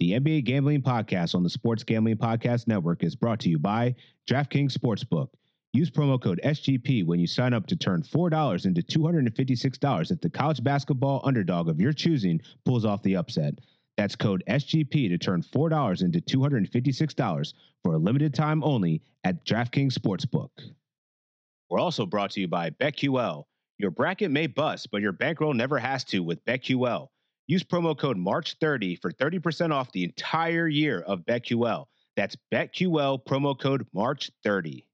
The NBA Gambling Podcast on the Sports Gambling Podcast Network is brought to you by DraftKings Sportsbook. Use promo code SGP when you sign up to turn $4 into $256 if the college basketball underdog of your choosing pulls off the upset. That's code SGP to turn $4 into $256 for a limited time only at DraftKings Sportsbook. We're also brought to you by BetQL. Your bracket may bust, but your bankroll never has to with BetQL. Use promo code March30 for 30% off the entire year of BetQL. That's BetQL promo code March30.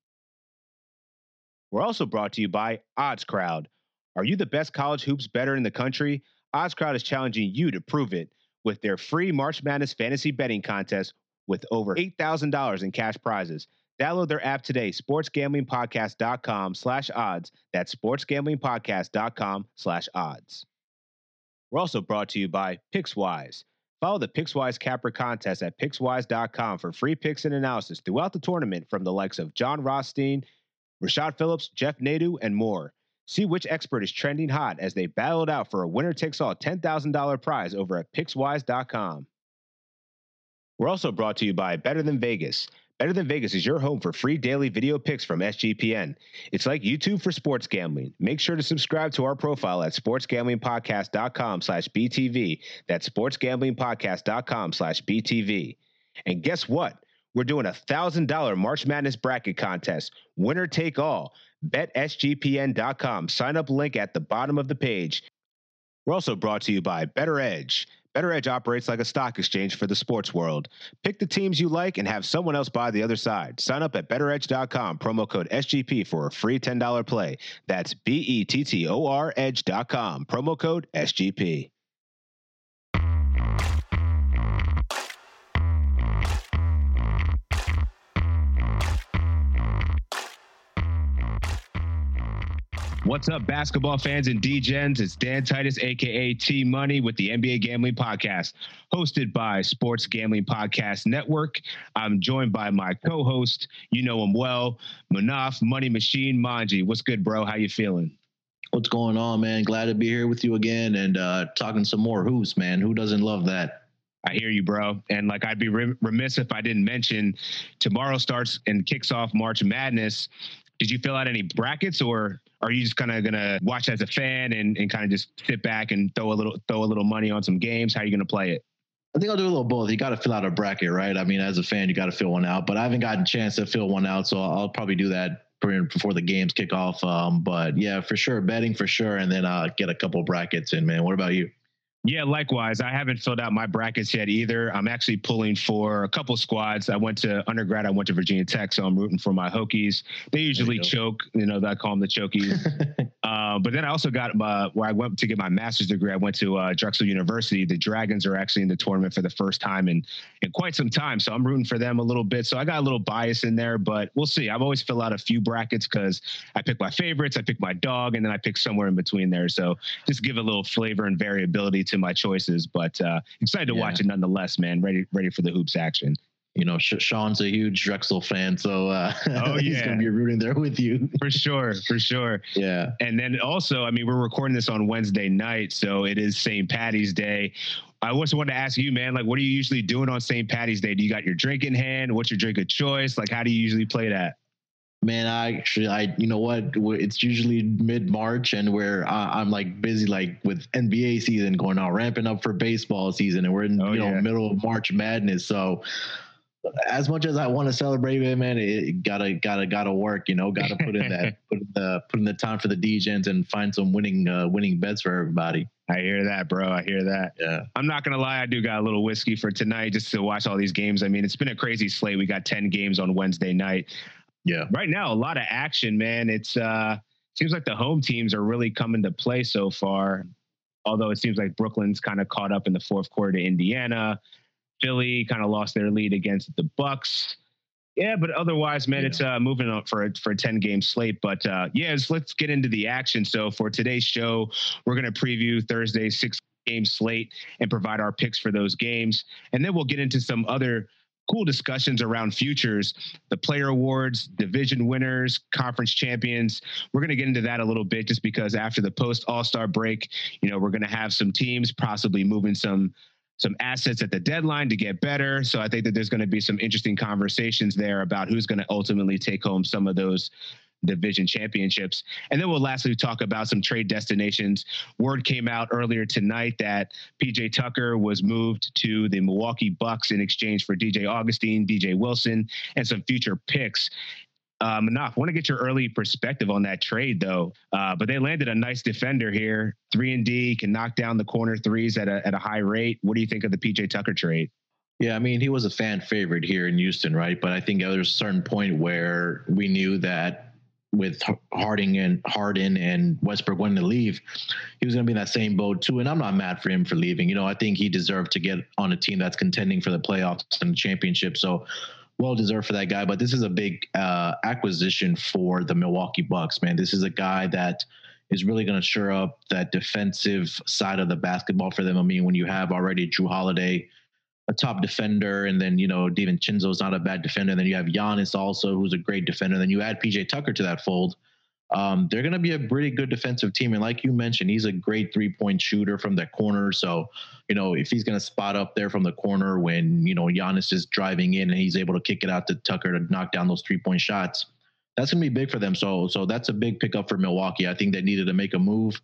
We're also brought to you by Odds Crowd. Are you the best college hoops better in the country? Odds Crowd is challenging you to prove it with their free March Madness fantasy betting contest with over $8,000 in cash prizes. Download their app today, sportsgamblingpodcast.com slash odds. That's sportsgamblingpodcast.com slash odds. We're also brought to you by PicksWise. Follow the PicksWise Capper contest at PicksWise.com for free picks and analysis throughout the tournament from the likes of Jon Rothstein, Rashad Phillips, Jeff Nadu, and more. See which expert is trending hot as they battle it out for a winner takes all $10,000 prize over at PicksWise.com. We're also brought to you by Better Than Vegas. Better Than Vegas is your home for free daily video picks from SGPN. It's like YouTube for sports gambling. Make sure to subscribe to our profile at sportsgamblingpodcast.com slash BTV. That's sportsgamblingpodcast.com slash BTV. And guess what? We're doing a $1,000 March Madness bracket contest. Winner take all. BetSGPN.com. Sign up link at the bottom of the page. We're also brought to you by BettorEdge. BettorEdge operates like a stock exchange for the sports world. Pick the teams you like and have someone else buy the other side. Sign up at bettoredge.com, promo code SGP for a free $10 play. That's B E T T O R edge.com, promo code SGP. What's up, basketball fans and DGens? It's Dan Titus, aka T Money, with the NBA Gambling Podcast, hosted by Sports Gambling Podcast Network. I'm joined by my co-host, you know him well, Manaf Money Machine Manji. What's good, bro? How you feeling? What's going on, man? Glad to be here with you again and uh, talking some more hoops, man. Who doesn't love that? I hear you, bro. And like, I'd be remiss if I didn't mention tomorrow starts and kicks off March Madness. Did you fill out any brackets or are you just kind of gonna watch as a fan and, and kind of just sit back and throw a little throw a little money on some games? How are you gonna play it? I think I'll do a little both. You got to fill out a bracket, right? I mean, as a fan, you got to fill one out, but I haven't gotten a chance to fill one out, so I'll probably do that before the games kick off. Um, but yeah, for sure, betting for sure, and then uh, get a couple brackets in. Man, what about you? Yeah, likewise. I haven't filled out my brackets yet either. I'm actually pulling for a couple squads. I went to undergrad. I went to Virginia Tech, so I'm rooting for my Hokies. They usually you choke. You know, I call them the chokies. uh, but then I also got my, where I went to get my master's degree. I went to uh, Drexel University. The Dragons are actually in the tournament for the first time in in quite some time, so I'm rooting for them a little bit. So I got a little bias in there, but we'll see. I've always fill out a few brackets because I pick my favorites, I pick my dog, and then I pick somewhere in between there. So just give a little flavor and variability to to my choices, but uh, excited to yeah. watch it nonetheless, man. Ready, ready for the hoops action. You know, Sean's a huge Drexel fan, so uh, oh, he's gonna be rooting there with you for sure, for sure. Yeah, and then also, I mean, we're recording this on Wednesday night, so it is St. Patty's Day. I also wanted to ask you, man, like, what are you usually doing on St. Patty's Day? Do you got your drink in hand? What's your drink of choice? Like, how do you usually play that? Man, I actually, I, you know what? It's usually mid March, and where I'm like busy, like with NBA season going on, ramping up for baseball season, and we're in, oh, you know, yeah. middle of March Madness. So, as much as I want to celebrate it, man, it gotta, gotta, gotta work. You know, gotta put in that, put in the, put in the time for the DJs and find some winning, uh, winning bets for everybody. I hear that, bro. I hear that. Yeah. I'm not gonna lie, I do got a little whiskey for tonight just to watch all these games. I mean, it's been a crazy slate. We got 10 games on Wednesday night. Yeah. Right now, a lot of action, man. It's uh seems like the home teams are really coming to play so far. Although it seems like Brooklyn's kind of caught up in the fourth quarter to Indiana. Philly kind of lost their lead against the Bucks. Yeah, but otherwise, man, yeah. it's uh, moving on for a, for a ten game slate. But uh, yeah, let's get into the action. So for today's show, we're going to preview Thursday's six game slate and provide our picks for those games, and then we'll get into some other cool discussions around futures, the player awards, division winners, conference champions. We're going to get into that a little bit just because after the post All Star break, you know, we're going to have some teams possibly moving some some assets at the deadline to get better. So I think that there's going to be some interesting conversations there about who's going to ultimately take home some of those division championships. And then we'll lastly talk about some trade destinations. Word came out earlier tonight that PJ Tucker was moved to the Milwaukee Bucks in exchange for DJ Augustin, DJ Wilson, and some future picks. Um, enough. Want to get your early perspective on that trade, though. Uh, but they landed a nice defender here. Three and D can knock down the corner threes at a at a high rate. What do you think of the PJ Tucker trade? Yeah, I mean, he was a fan favorite here in Houston, right? But I think there was a certain point where we knew that with Harding and Harden and Westbrook wanting to leave, he was going to be in that same boat too. And I'm not mad for him for leaving. You know, I think he deserved to get on a team that's contending for the playoffs and the championship. So well deserved for that guy. But this is a big uh, acquisition for the Milwaukee Bucks, man. This is a guy that is really going to shore up that defensive side of the basketball for them. I mean, when you have already Jrue Holiday – a top defender, and then you know DiVincenzo is not a bad defender. And then you have Giannis also, who's a great defender. Then you add PJ Tucker to that fold. Um, they're going to be a pretty good defensive team, and like you mentioned, he's a great three point shooter from that corner. So, you know, if he's going to spot up there from the corner when you know Giannis is driving in and he's able to kick it out to Tucker to knock down those three point shots, that's going to be big for them. So, so that's a big pickup for Milwaukee. I think they needed to make a move.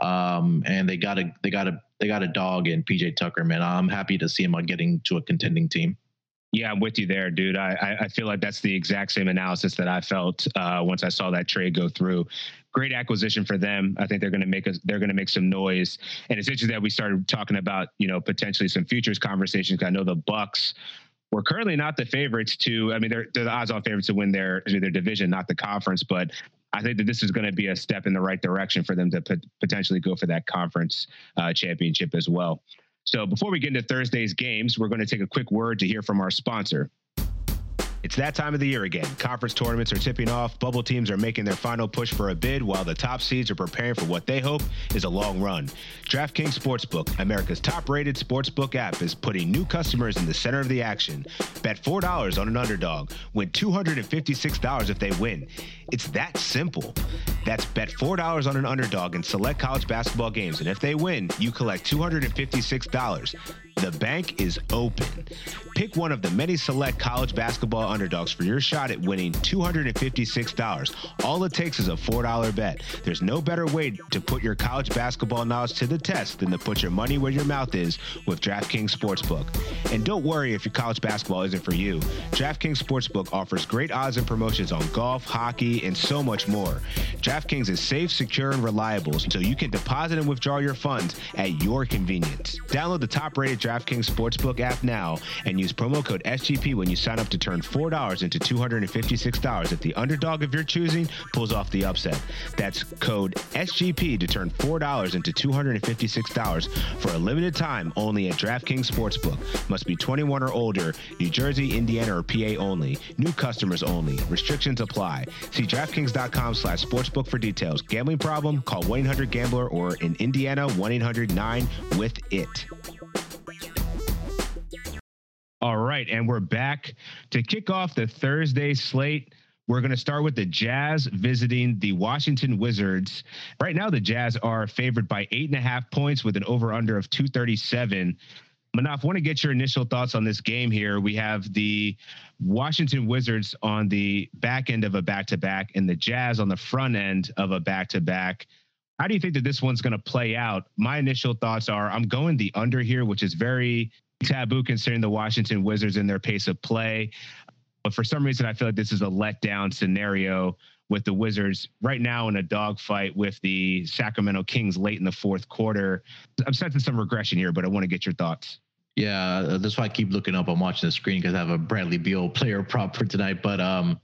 Um, and they got a they got a they got a dog in PJ Tucker, man. I'm happy to see him on getting to a contending team. Yeah, I'm with you there, dude. I, I feel like that's the exact same analysis that I felt uh, once I saw that trade go through. Great acquisition for them. I think they're going to make us. They're going to make some noise. And it's interesting that we started talking about you know potentially some futures conversations. I know the Bucks were currently not the favorites to. I mean, they're, they're the odds-on favorites to win their their division, not the conference. But I think that this is going to be a step in the right direction for them to p- potentially go for that conference uh, championship as well. So before we get into Thursday's games, we're going to take a quick word to hear from our sponsor. It's that time of the year again. Conference tournaments are tipping off. Bubble teams are making their final push for a bid, while the top seeds are preparing for what they hope is a long run. DraftKings Sportsbook, America's top rated sportsbook app, is putting new customers in the center of the action. Bet $4 on an underdog, win $256 if they win. It's that simple. That's bet $4 on an underdog in select college basketball games, and if they win, you collect $256. The bank is open. Pick one of the many select college basketball underdogs for your shot at winning $256. All it takes is a $4 bet. There's no better way to put your college basketball knowledge to the test than to put your money where your mouth is with DraftKings Sportsbook. And don't worry if your college basketball isn't for you. DraftKings Sportsbook offers great odds and promotions on golf, hockey, and so much more. DraftKings is safe, secure, and reliable, so you can deposit and withdraw your funds at your convenience. Download the top rated DraftKings Sportsbook app now and use promo code SGP when you sign up to turn $4 into $256 if the underdog of your choosing pulls off the upset. That's code SGP to turn $4 into $256 for a limited time only at DraftKings Sportsbook. Must be 21 or older, New Jersey, Indiana, or PA only. New customers only. Restrictions apply. See DraftKings.com slash sportsbook for details. Gambling problem? Call 1-800-GAMBLER or in Indiana, 1-800-9-WITH-IT. All right, and we're back to kick off the Thursday slate. We're going to start with the Jazz visiting the Washington Wizards. Right now, the Jazz are favored by eight and a half points with an over under of 237. Manaf, want to get your initial thoughts on this game here. We have the Washington Wizards on the back end of a back to back and the Jazz on the front end of a back to back. How do you think that this one's going to play out? My initial thoughts are I'm going the under here, which is very taboo considering the Washington Wizards and their pace of play. But for some reason, I feel like this is a letdown scenario with the Wizards right now in a dogfight with the Sacramento Kings late in the fourth quarter. I'm sensing some regression here, but I want to get your thoughts. Yeah, uh, that's why I keep looking up. I'm watching the screen because I have a Bradley Beal player prop for tonight. But um,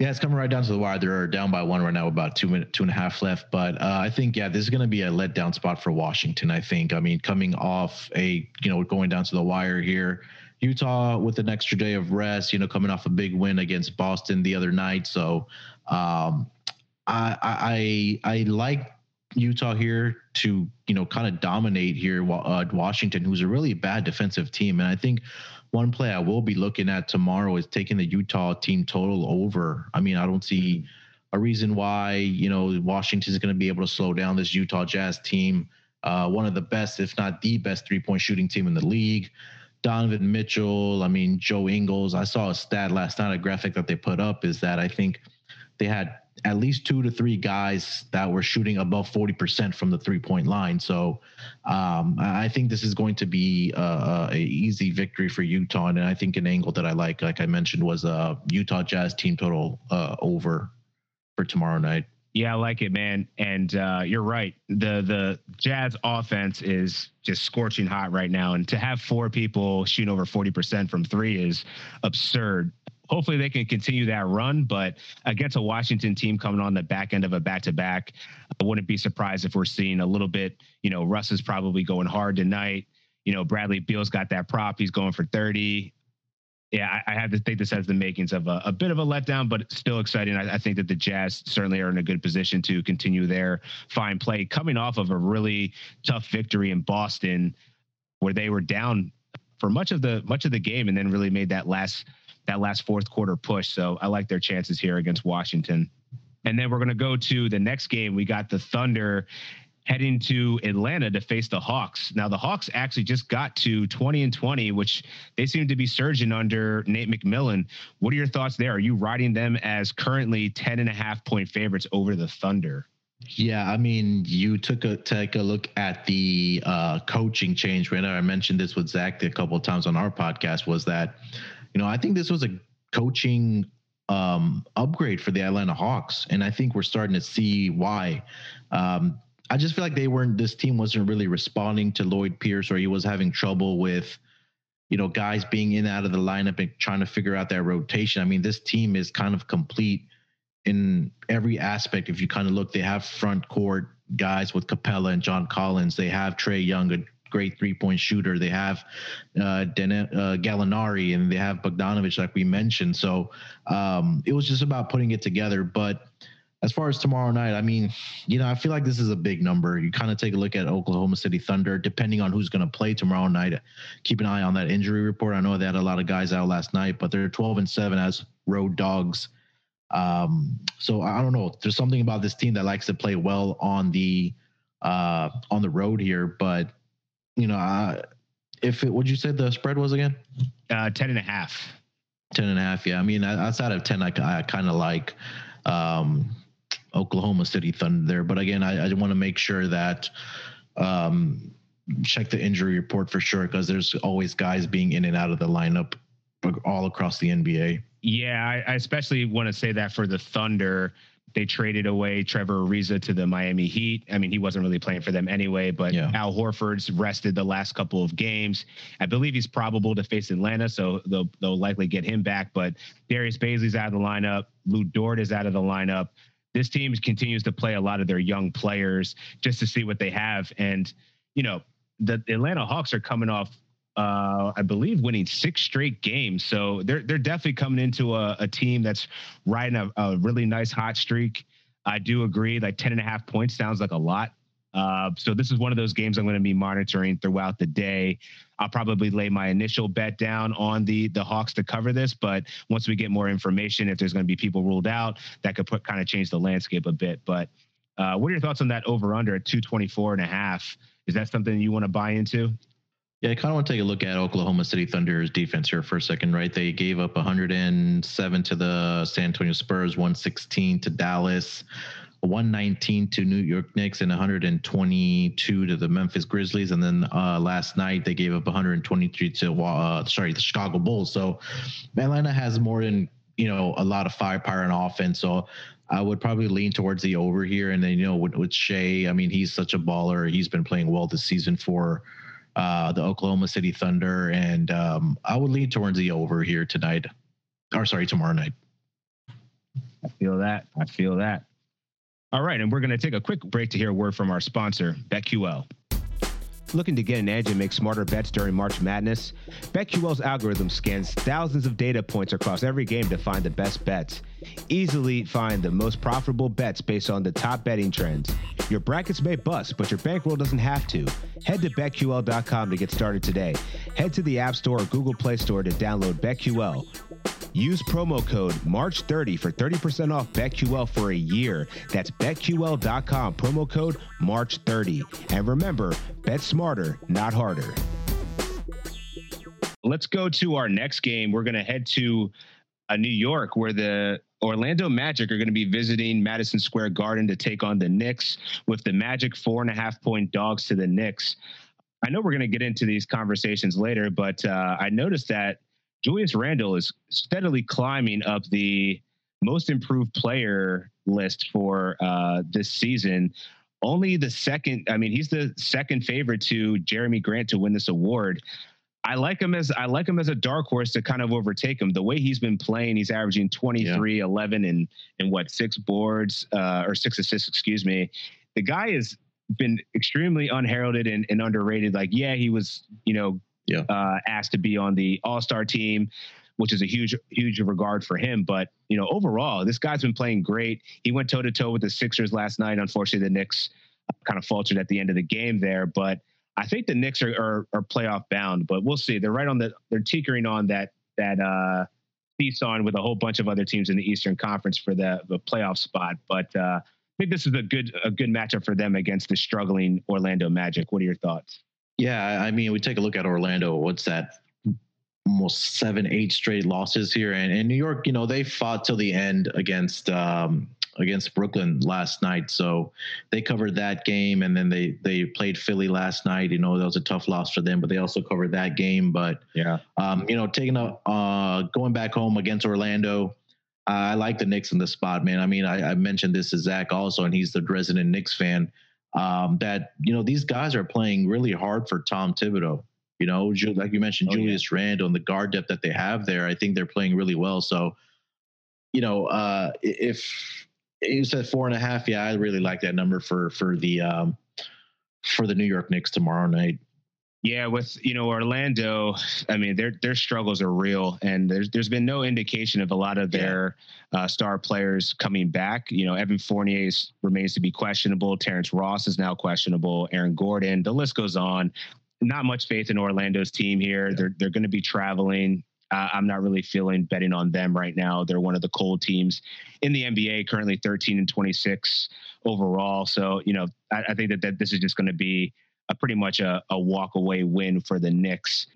yeah, it's coming right down to the wire. They're down by one right now, about two minute, two and a half left. But uh, I think yeah, this is going to be a letdown spot for Washington. I think. I mean, coming off a you know going down to the wire here, Utah with an extra day of rest. You know, coming off a big win against Boston the other night. So um, I, I I like Utah here to you know kind of dominate here. Uh, Washington, who's a really bad defensive team, and I think one play I will be looking at tomorrow is taking the Utah team total over. I mean, I don't see a reason why, you know, Washington is going to be able to slow down this Utah Jazz team. uh, one of the best, if not the best, three point shooting team in the league. Donovan Mitchell, I mean, Joe Ingles. I saw a stat last night, a graphic that they put up is that I think they had at least two to three guys that were shooting above 40% from the three point line. So um, I think this is going to be a, a, easy victory for Utah. And I think an angle that I like, like I mentioned, was a Utah Jazz team total uh, over for tomorrow night. Yeah, I like it, man. And uh, you're right. The the Jazz offense is just scorching hot right now, and to have four people shooting over 40% from three is absurd hopefully they can continue that run. But against a Washington team coming on the back end of a back to back, I wouldn't be surprised if we're seeing a little bit. You know, Russ is probably going hard tonight. You know, Bradley Beal's got that prop. He's going for 30. Yeah, I, I have to think this has the makings of a, a bit of a letdown, but still exciting. I, I, think that the Jazz certainly are in a good position to continue their fine play, coming off of a really tough victory in Boston, where they were down for much of the much of the game, and then really made that last that last fourth quarter push. So I like their chances here against Washington. And then we're going to go to the next game. We got the Thunder heading to Atlanta to face the Hawks. Now the Hawks actually just got to 20 and 20, which they seem to be surging under Nate McMillan. What are your thoughts there? Are you riding them as currently 10 and a half point favorites over the Thunder? Yeah, I mean, you took a take a look at the uh, coaching change. When I mentioned this with Zach a couple of times on our podcast, was that you know, I think this was a coaching um, upgrade for the Atlanta Hawks, and I think we're starting to see why. Um, I just feel like they weren't. This team wasn't really responding to Lloyd Pierce, or he was having trouble with, you know, guys being in and out of the lineup and trying to figure out that rotation. I mean, this team is kind of complete in every aspect. If you kind of look, they have front court guys with Capela and John Collins. They have Trae Young, great three point shooter. They have uh, Den- uh, Gallinari and they have Bogdanovich, like we mentioned. So um, it was just about putting it together. But as far as tomorrow night, I mean, you know, I feel like this is a big number. You kind of take a look at Oklahoma City Thunder, depending on who's going to play tomorrow night. Keep an eye on that injury report. I know they had a lot of guys out last night, but they're 12 and 7 as road dogs. Um, so I don't know. There's something about this team that likes to play well on the uh, on the road here, but you know, I, if it, would you say the spread was again? Uh, 10 and a half. 10 and a half. Yeah. I mean, outside of 10, I, I kind of like, um, Oklahoma City Thunder but again, I, I want to make sure that, um, check the injury report for sure. Cause there's always guys being in and out of the lineup all across the NBA. Yeah. I, I especially want to say that for the Thunder, they traded away Trevor Ariza to the Miami Heat. I mean, he wasn't really playing for them anyway, but yeah. Al Horford's rested the last couple of games. I believe he's probable to face Atlanta, so they'll they'll likely get him back. But Darius Bazley's out of the lineup. Lu Dort is out of the lineup. This team continues to play a lot of their young players just to see what they have. And, you know, the Atlanta Hawks are coming off uh, I believe, winning six straight games. So they're they're definitely coming into a, a team that's riding a, a, really nice hot streak. I do agree, like 10 and a half points sounds like a lot. Uh, so this is one of those games I'm going to be monitoring throughout the day. I'll probably lay my initial bet down on the the Hawks to cover this, but once we get more information, if there's going to be people ruled out, that could put kind of change the landscape a bit. But uh, what are your thoughts on that over under at 224 and a half? Is that something you want to buy into? Yeah, I kind of want to take a look at Oklahoma City Thunder's defense here for a second, right? They gave up 107 to the San Antonio Spurs, 116 to Dallas, 119 to New York Knicks, and 122 to the Memphis Grizzlies. And then uh, last night they gave up 123 to uh, sorry the Chicago Bulls. So Atlanta has more than you know a lot of firepower and offense. So I would probably lean towards the over here. And then you know with, with Shai, I mean he's such a baller. He's been playing well this season for uh, the Oklahoma City Thunder, and um, I would lean towards the over here tonight, or sorry, tomorrow night. I feel that. I feel that. All right, and we're going to take a quick break to hear a word from our sponsor, BetQL. Looking to get an edge and make smarter bets during March Madness? BetQL's algorithm scans thousands of data points across every game to find the best bets. Easily find the most profitable bets based on the top betting trends. Your brackets may bust, but your bankroll doesn't have to. Head to BetQL.com to get started today. Head to the App Store or Google Play Store to download BetQL. Use promo code MARCH30 for 30% off BetQL for a year. That's BetQL.com, promo code MARCH30. And remember, bet smarter, not harder. Let's go to our next game. We're going to head to uh, New York, where the Orlando Magic are going to be visiting Madison Square Garden to take on the Knicks with the Magic four and a half point dogs to the Knicks. I know we're going to get into these conversations later, but uh, I noticed that Julius Randle is steadily climbing up the most improved player list for uh, this season. Only the second, I mean, he's the second favorite to Jerami Grant to win this award. I like him as I like him as a dark horse to kind of overtake him. The way he's been playing, he's averaging 23, yeah. 11, and and what six boards uh, or six assists, excuse me. The guy has been extremely unheralded and, and underrated. Like, yeah, he was, you know, yeah. uh, asked to be on the All Star team, which is a huge, huge regard for him. But you know, overall, this guy's been playing great. He went toe to toe with the Sixers last night. Unfortunately, the Knicks kind of faltered at the end of the game there, but I think the Knicks are, are, are playoff bound, but we'll see. They're right on the they're tinkering on that that uh on with a whole bunch of other teams in the Eastern Conference for the the playoff spot. But uh, I think this is a good a good matchup for them against the struggling Orlando Magic. What are your thoughts? Yeah, I mean, we take a look at Orlando. What's that? Almost seven, eight straight losses here, and in New York, you know, they fought till the end against um, against Brooklyn last night. So they covered that game, and then they they played Philly last night. You know that was a tough loss for them, but they also covered that game. But yeah, um, you know, taking a uh, going back home against Orlando. I like the Knicks in the spot, man. I mean, I, I mentioned this to Zach also, and he's the resident Knicks fan. Um, that you know these guys are playing really hard for Tom Thibodeau. You know, like you mentioned, oh, Julius yeah. Randle and the guard depth that they have there. I think they're playing really well. So, you know, uh, if you said four and a half. Yeah, I really like that number for for the um, for the New York Knicks tomorrow night. Yeah, with you know Orlando, I mean their their struggles are real, and there's there's been no indication of a lot of their yeah. uh, star players coming back. You know, Evan Fournier remains to be questionable. Terrence Ross is now questionable. Aaron Gordon, the list goes on. Not much faith in Orlando's team here. Yeah. They're they're going to be traveling. Uh, I'm not really feeling betting on them right now. They're one of the cold teams in the NBA, currently 13 and 26 overall. So, you know, I, I think that, that this is just going to be a pretty much a, a walk away win for the Knicks.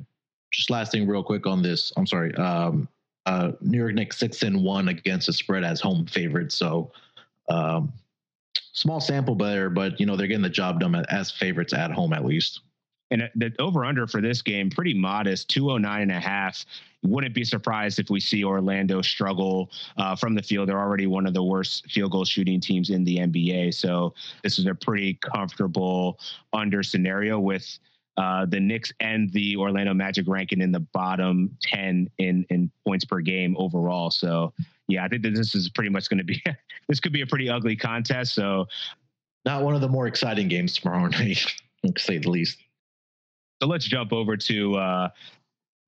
Just last thing, real quick on this. I'm sorry. Um, uh, New York Knicks six and one against the spread as home favorites. So, um, small sample there, but you know they're getting the job done as favorites at home at least. And the over under for this game, pretty modest, 209 and a half. Wouldn't be surprised if we see Orlando struggle uh, from the field. They're already one of the worst field goal shooting teams in the NBA. So this is a pretty comfortable under scenario with uh, the Knicks and the Orlando Magic ranking in the bottom 10 in, in points per game overall. So, yeah, I think that this is pretty much going to be, this could be a pretty ugly contest. So, not one of the more exciting games tomorrow night, to say the least. So let's jump over to uh,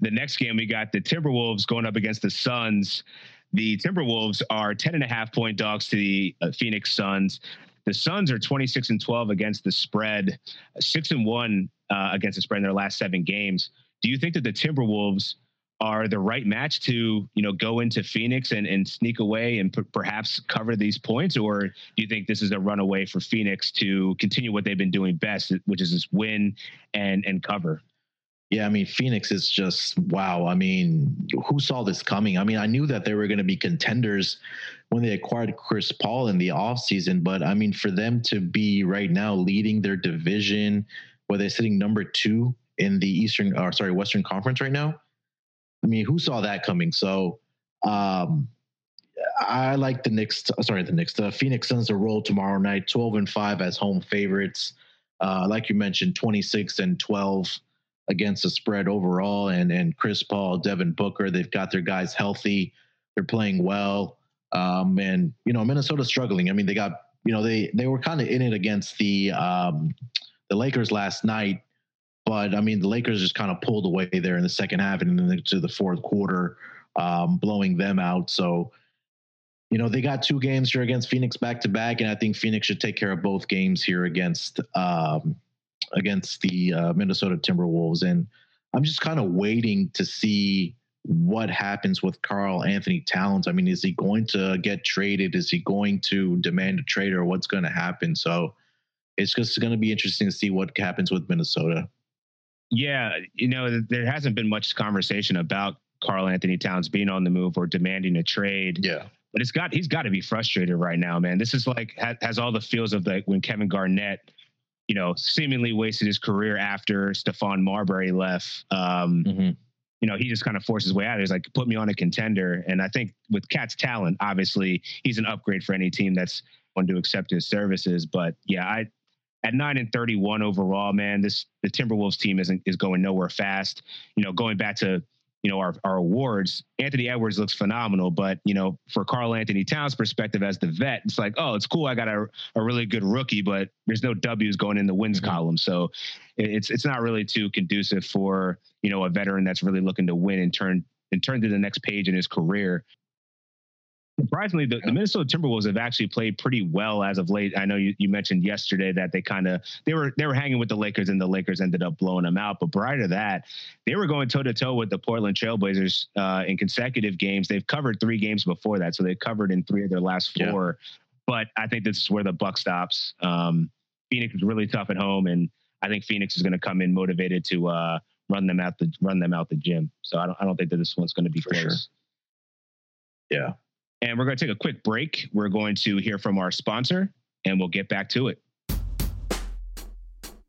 the next game. We got the Timberwolves going up against the Suns. The Timberwolves are 10 and a half point dogs to the uh, Phoenix Suns. The Suns are 26 and 12 against the spread, six and one uh, against the spread in their last seven games. Do you think that the Timberwolves are the right match to you know go into Phoenix and, and sneak away and p- perhaps cover these points, or do you think this is a runaway for Phoenix to continue what they've been doing best, which is this win and and cover? Yeah, I mean Phoenix is just wow. I mean, who saw this coming? I mean, I knew that they were going to be contenders when they acquired Chris Paul in the offseason, but I mean for them to be right now leading their division, where they're sitting number 2 in the Eastern or sorry, Western Conference right now, I mean, who saw that coming? So um, I like the Knicks. Sorry, the Knicks. The Phoenix Suns to roll tomorrow night, twelve and five as home favorites. Uh, like you mentioned, twenty six and twelve against the spread overall. And and Chris Paul, Devin Booker, they've got their guys healthy. They're playing well. Um, and you know, Minnesota struggling. I mean, they got you know they they were kind of in it against the um, the Lakers last night but I mean, the Lakers just kind of pulled away there in the second half and then to the fourth quarter, um, blowing them out. So, you know, they got two games here against Phoenix back to back, and I think Phoenix should take care of both games here against um, against the uh, Minnesota Timberwolves. And I'm just kind of waiting to see what happens with Karl-Anthony Towns. I mean, is he going to get traded? Is he going to demand a trade or what's going to happen? So it's just going to be interesting to see what happens with Minnesota. Yeah, you know, there hasn't been much conversation about Karl-Anthony Towns being on the move or demanding a trade. Yeah. But it's got he's got to be frustrated right now, man. This is like has, has all the feels of like when Kevin Garnett, you know, seemingly wasted his career after Stephon Marbury left. Um, mm-hmm. You know, he just kind of forced his way out. He's like, put me on a contender. And I think with KAT's talent, obviously, he's an upgrade for any team that's going to accept his services. But yeah, I at nine and 31 overall, man, this the Timberwolves team isn't is going nowhere fast. You know, going back to you know, our, our awards, Anthony Edwards looks phenomenal. But, you know, for Karl-Anthony Towns perspective as the vet, it's like, oh, it's cool. I got a, a really good rookie, but there's no W's going in the wins mm-hmm. column. So it's it's not really too conducive for, you know, a veteran that's really looking to win and turn and turn to the next page in his career surprisingly, the, the, Minnesota Timberwolves have actually played pretty well as of late. I know you, you mentioned yesterday that they kind of they were they were hanging with the Lakers and the Lakers ended up blowing them out. But prior to that, they were going toe to toe with the Portland Trailblazers uh, in consecutive games. They've covered three games before that, so they covered in three of their last four. Yeah. But I think this is where the buck stops. Um, Phoenix is really tough at home, and I think Phoenix is going to come in motivated to uh, run them out the run them out the gym. So I don't I don't think that this one's going to be For close. Sure. Yeah. And we're going to take a quick break. We're going to hear from our sponsor and we'll get back to it.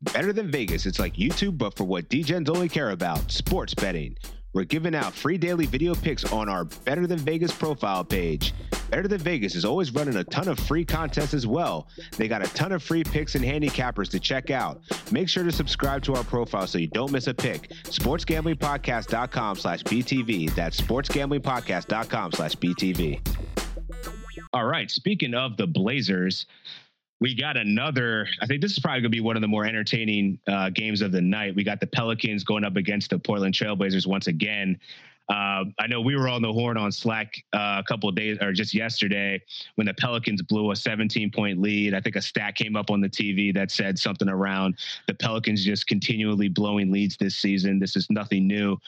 Better than Vegas, it's like YouTube, but for what DGens only care about sports betting. We're giving out free daily video picks on our Better Than Vegas profile page. Better Than Vegas is always running a ton of free contests as well. They got a ton of free picks and handicappers to check out. Make sure to subscribe to our profile so you don't miss a pick. SportsGamblingPodcast.com slash BTV. That's SportsGamblingPodcast.com slash BTV. All right. Speaking of the Blazers, we got another. I think this is probably going to be one of the more entertaining uh, games of the night. We got the Pelicans going up against the Portland Trailblazers once again. Uh, I know we were on the horn on Slack uh, a couple of days or just yesterday when the Pelicans blew a 17 point lead. I think a stat came up on the TV that said something around the Pelicans just continually blowing leads this season. This is nothing new.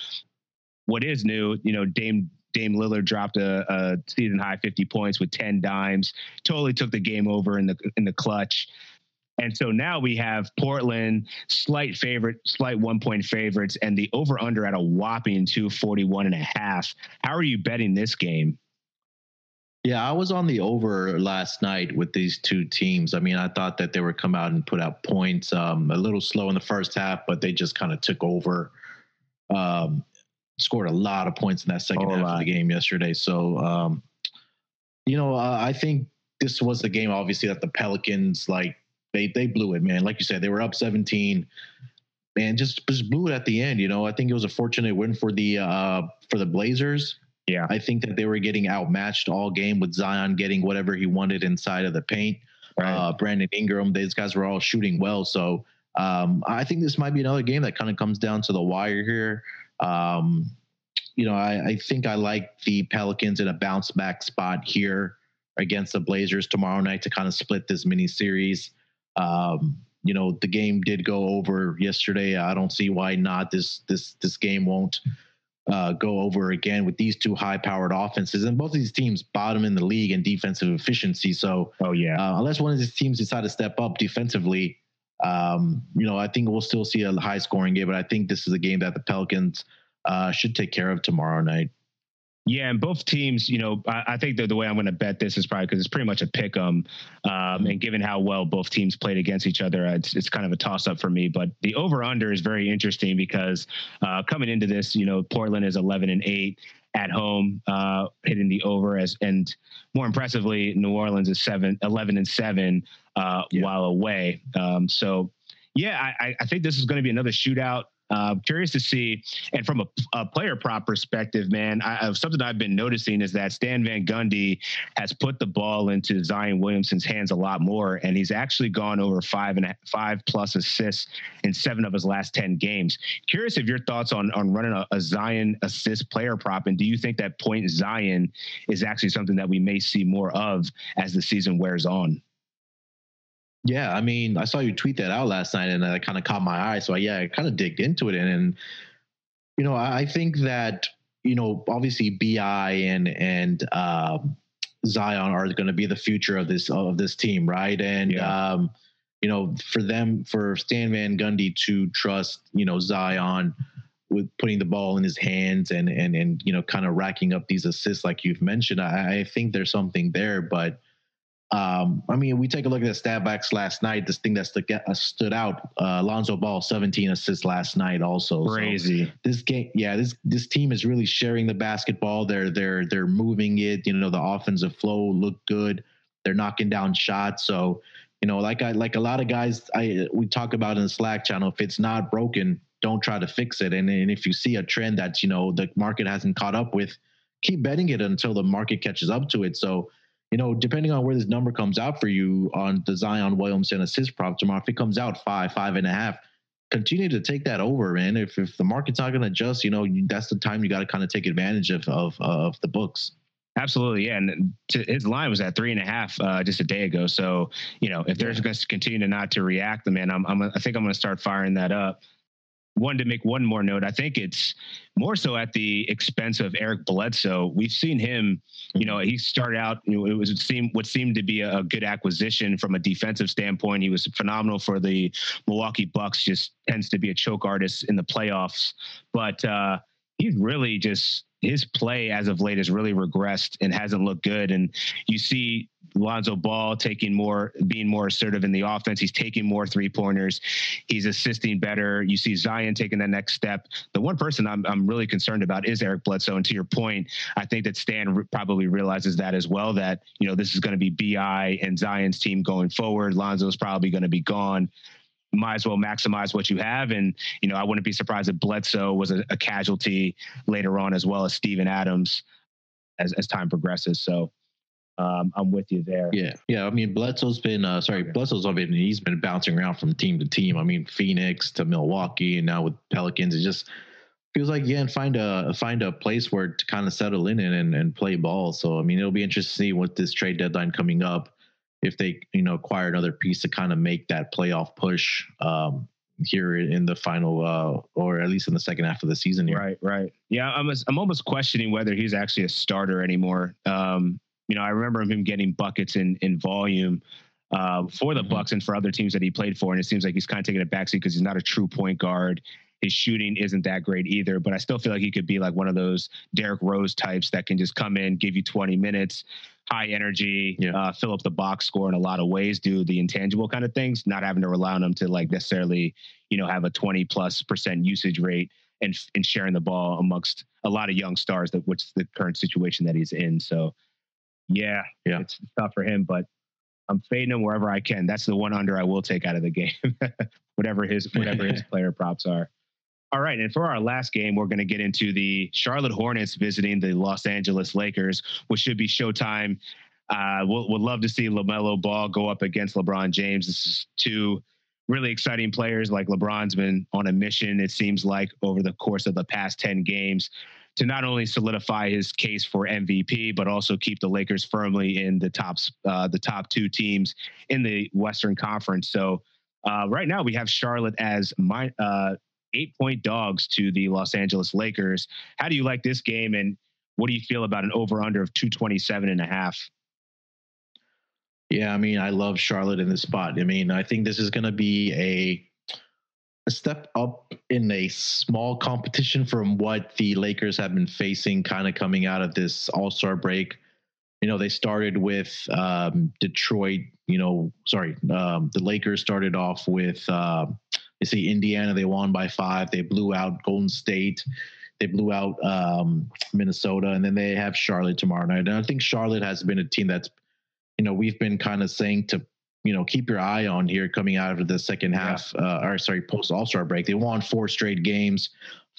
What is new, you know, Dame Dame Lillard dropped a, a, season high 50 points with 10 dimes, totally took the game over in the in the clutch. And so now we have Portland, slight favorite, slight one point favorites, and the over under at a whopping 241 and a half. How are you betting this game? Yeah, I was on the over last night with these two teams. I mean, I thought that they would come out and put out points um, a little slow in the first half, but they just kind of took over. Um, scored a lot of points in that second oh, half of the game yesterday. So, um, you know, uh, I think this was the game, obviously, that the Pelicans like they they blew it, man. Like you said, they were up 17, and just just blew it at the end. You know, I think it was a fortunate win for the uh, for the Blazers. Yeah, I think that they were getting outmatched all game with Zion getting whatever he wanted inside of the paint. Right. Uh, Brandon Ingram, these guys were all shooting well. So um, I think this might be another game that kind of comes down to the wire here. Um, you know, I, I, think I like the Pelicans in a bounce back spot here against the Blazers tomorrow night to kind of split this mini series. Um, you know, the game did go over yesterday. I don't see why not. This this this game won't uh, go over again with these two high powered offenses, and both of these teams bottom in the league in defensive efficiency. So, oh yeah, uh, unless one of these teams decide to step up defensively, um, you know, I think we'll still see a high scoring game. But I think this is a game that the Pelicans uh, should take care of tomorrow night. Yeah, and both teams, you know, I, I think that the way I'm going to bet this is probably because it's pretty much a pick 'em, um, and given how well both teams played against each other, it's, it's kind of a toss up for me. But the over under is very interesting because uh, coming into this, you know, Portland is 11 and eight at home, uh, hitting the over as, and more impressively, New Orleans is seven, 11 and seven uh, yeah. while away. Um, so yeah, I, I think this is going to be another shootout. Uh, curious to see, and from a, a player prop perspective, man, I, something I've been noticing is that Stan Van Gundy has put the ball into Zion Williamson's hands a lot more, and he's actually gone over five and a, five plus assists in seven of his last ten games. Curious of your thoughts on on running a, a Zion assist player prop, and do you think that point Zion is actually something that we may see more of as the season wears on? Yeah, I mean, I saw you tweet that out last night, and that kind of caught my eye. So I, yeah, I kind of digged into it, and, and you know, I, I think that you know, obviously Bi and and um, Zion are going to be the future of this of this team, right? And yeah. um, you know, for them, for Stan Van Gundy to trust, you know, Zion with putting the ball in his hands and and and you know, kind of racking up these assists like you've mentioned, I, I think there's something there, but um, I mean, we take a look at the stat backs last night. This thing that stood, uh, stood out: uh, Lonzo Ball, 17 assists last night. Also, crazy. So this game, yeah, this this team is really sharing the basketball. They're they're they're moving it. You know, the offensive flow looked good. They're knocking down shots. So, you know, like I like a lot of guys, I we talk about in the Slack channel. If it's not broken, don't try to fix it. And and if you see a trend that you know the market hasn't caught up with, keep betting it until the market catches up to it. So you know, depending on where this number comes out for you on the Zion Williamson assist prop tomorrow, if it comes out five, five and a half, continue to take that over, man. If if the market's not going to adjust, you know, you, that's the time you got to kind of take advantage of of of the books. Absolutely, yeah. And to, his line was at three and a half uh, just a day ago. So you know, if they're going to continue to not to react, man, I'm, I'm I think I'm going to start firing that up wanted to make one more note. I think it's more so at the expense of Eric Bledsoe. We've seen him, you know, he started out, you know, it was it seemed what seemed to be a, a, good acquisition from a defensive standpoint. He was phenomenal for the Milwaukee Bucks, just tends to be a choke artist in the playoffs. But uh he's really just his play as of late has really regressed and hasn't looked good. And you see Lonzo Ball taking more, being more assertive in the offense. He's taking more three pointers. He's assisting better. You see Zion taking that next step. The one person I'm, I'm really concerned about is Eric Bledsoe. And to your point, I think that Stan re- probably realizes that as well. That you know this is going to be Bi and Zion's team going forward. Lonzo's probably going to be gone might as well maximize what you have. And, you know, I wouldn't be surprised if Bledsoe was a, a casualty later on, as well as Steven Adams as, as time progresses. So um, I'm with you there. Yeah. Yeah. I mean, Bledsoe's been, uh, sorry, Bledsoe's been, he's been bouncing around from team to team. I mean, Phoenix to Milwaukee and now with Pelicans, it just feels like, yeah, and find a, find a place where to kind of settle in and, and play ball. So, I mean, it'll be interesting to see what this trade deadline coming up if they you know acquire another piece to kind of make that playoff push um, here in the final uh, or at least in the second half of the season here. Right, right. Yeah, I'm I'm almost questioning whether he's actually a starter anymore. Um, you know, I remember him getting buckets in in volume uh, for the mm-hmm. Bucks and for other teams that he played for, and it seems like he's kind of taking a backseat because he's not a true point guard. His shooting isn't that great either, but I still feel like he could be like one of those Derrick Rose types that can just come in, give you 20 minutes, high energy, yeah. uh, fill up the box score in a lot of ways, do the intangible kind of things, not having to rely on them to like necessarily, you know, have a 20 plus percent usage rate and, and sharing the ball amongst a lot of young stars that what's the current situation that he's in. So yeah, yeah, it's tough for him, but I'm fading him wherever I can. That's the one under I will take out of the game, whatever his whatever his player props are. All right, and for our last game, we're going to get into the Charlotte Hornets visiting the Los Angeles Lakers, which should be showtime. Uh, we'll, we'll love to see LaMelo Ball go up against LeBron James. This is two really exciting players. Like LeBron's been on a mission, it seems like, over the course of the past 10 games to not only solidify his case for MVP, but also keep the Lakers firmly in the top, uh, the top two teams in the Western Conference. So uh, right now we have Charlotte as my, uh, eight point dogs to the Los Angeles Lakers. How do you like this game? And what do you feel about an over under of 227 and a half? Yeah, I mean, I love Charlotte in this spot. I mean, I think this is going to be a a step up in a small competition from what the Lakers have been facing kind of coming out of this All-Star break. You know, they started with um, Detroit, you know, sorry, um, the Lakers started off with uh, they see Indiana, they won by five. They blew out Golden State. They blew out um, Minnesota, and then they have Charlotte tomorrow night. And I think Charlotte has been a team that's, you know, we've been kind of saying to, you know, keep your eye on here coming out of the second half, yeah. uh, or sorry, post All Star break. They won four straight games,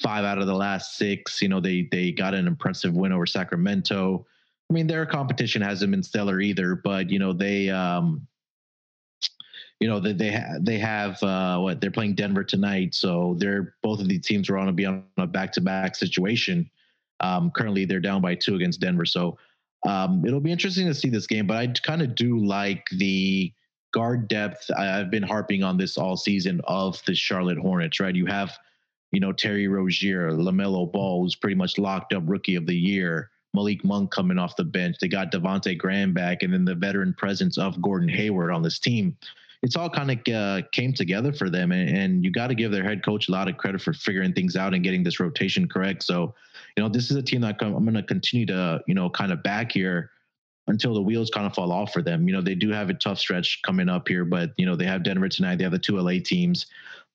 five out of the last six. You know, they they got an impressive win over Sacramento. I mean, their competition hasn't been stellar either, but you know they um, you know they they, ha- they have uh, what they're playing Denver tonight, so they're both of these teams are going to be on a back to back situation. Um, currently, they're down by two against Denver, so um, it'll be interesting to see this game. But I kind of do like the guard depth. I've been harping on this all season of the Charlotte Hornets. Right, you have you know, Terry Rozier, LaMelo Ball, who's pretty much locked up rookie of the year, Malik Monk coming off the bench. They got Devonte Graham back, and then the veteran presence of Gordon Hayward on this team. It's all kind of uh, came together for them, and, and you got to give their head coach a lot of credit for figuring things out and getting this rotation correct. So, you know, this is a team that I'm going to continue to, you know, kind of back here until the wheels kind of fall off for them. You know, they do have a tough stretch coming up here, but you know, they have Denver tonight. They have the two LA teams.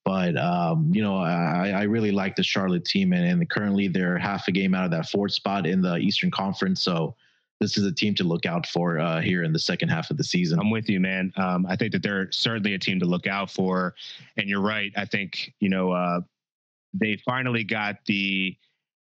But um, you know, I, I really like the Charlotte team, and, and currently they're half a game out of that fourth spot in the Eastern Conference. So this is a team to look out for uh, here in the second half of the season. I'm with you, man. Um, I think that they're certainly a team to look out for, and you're right. I think you know uh, they finally got the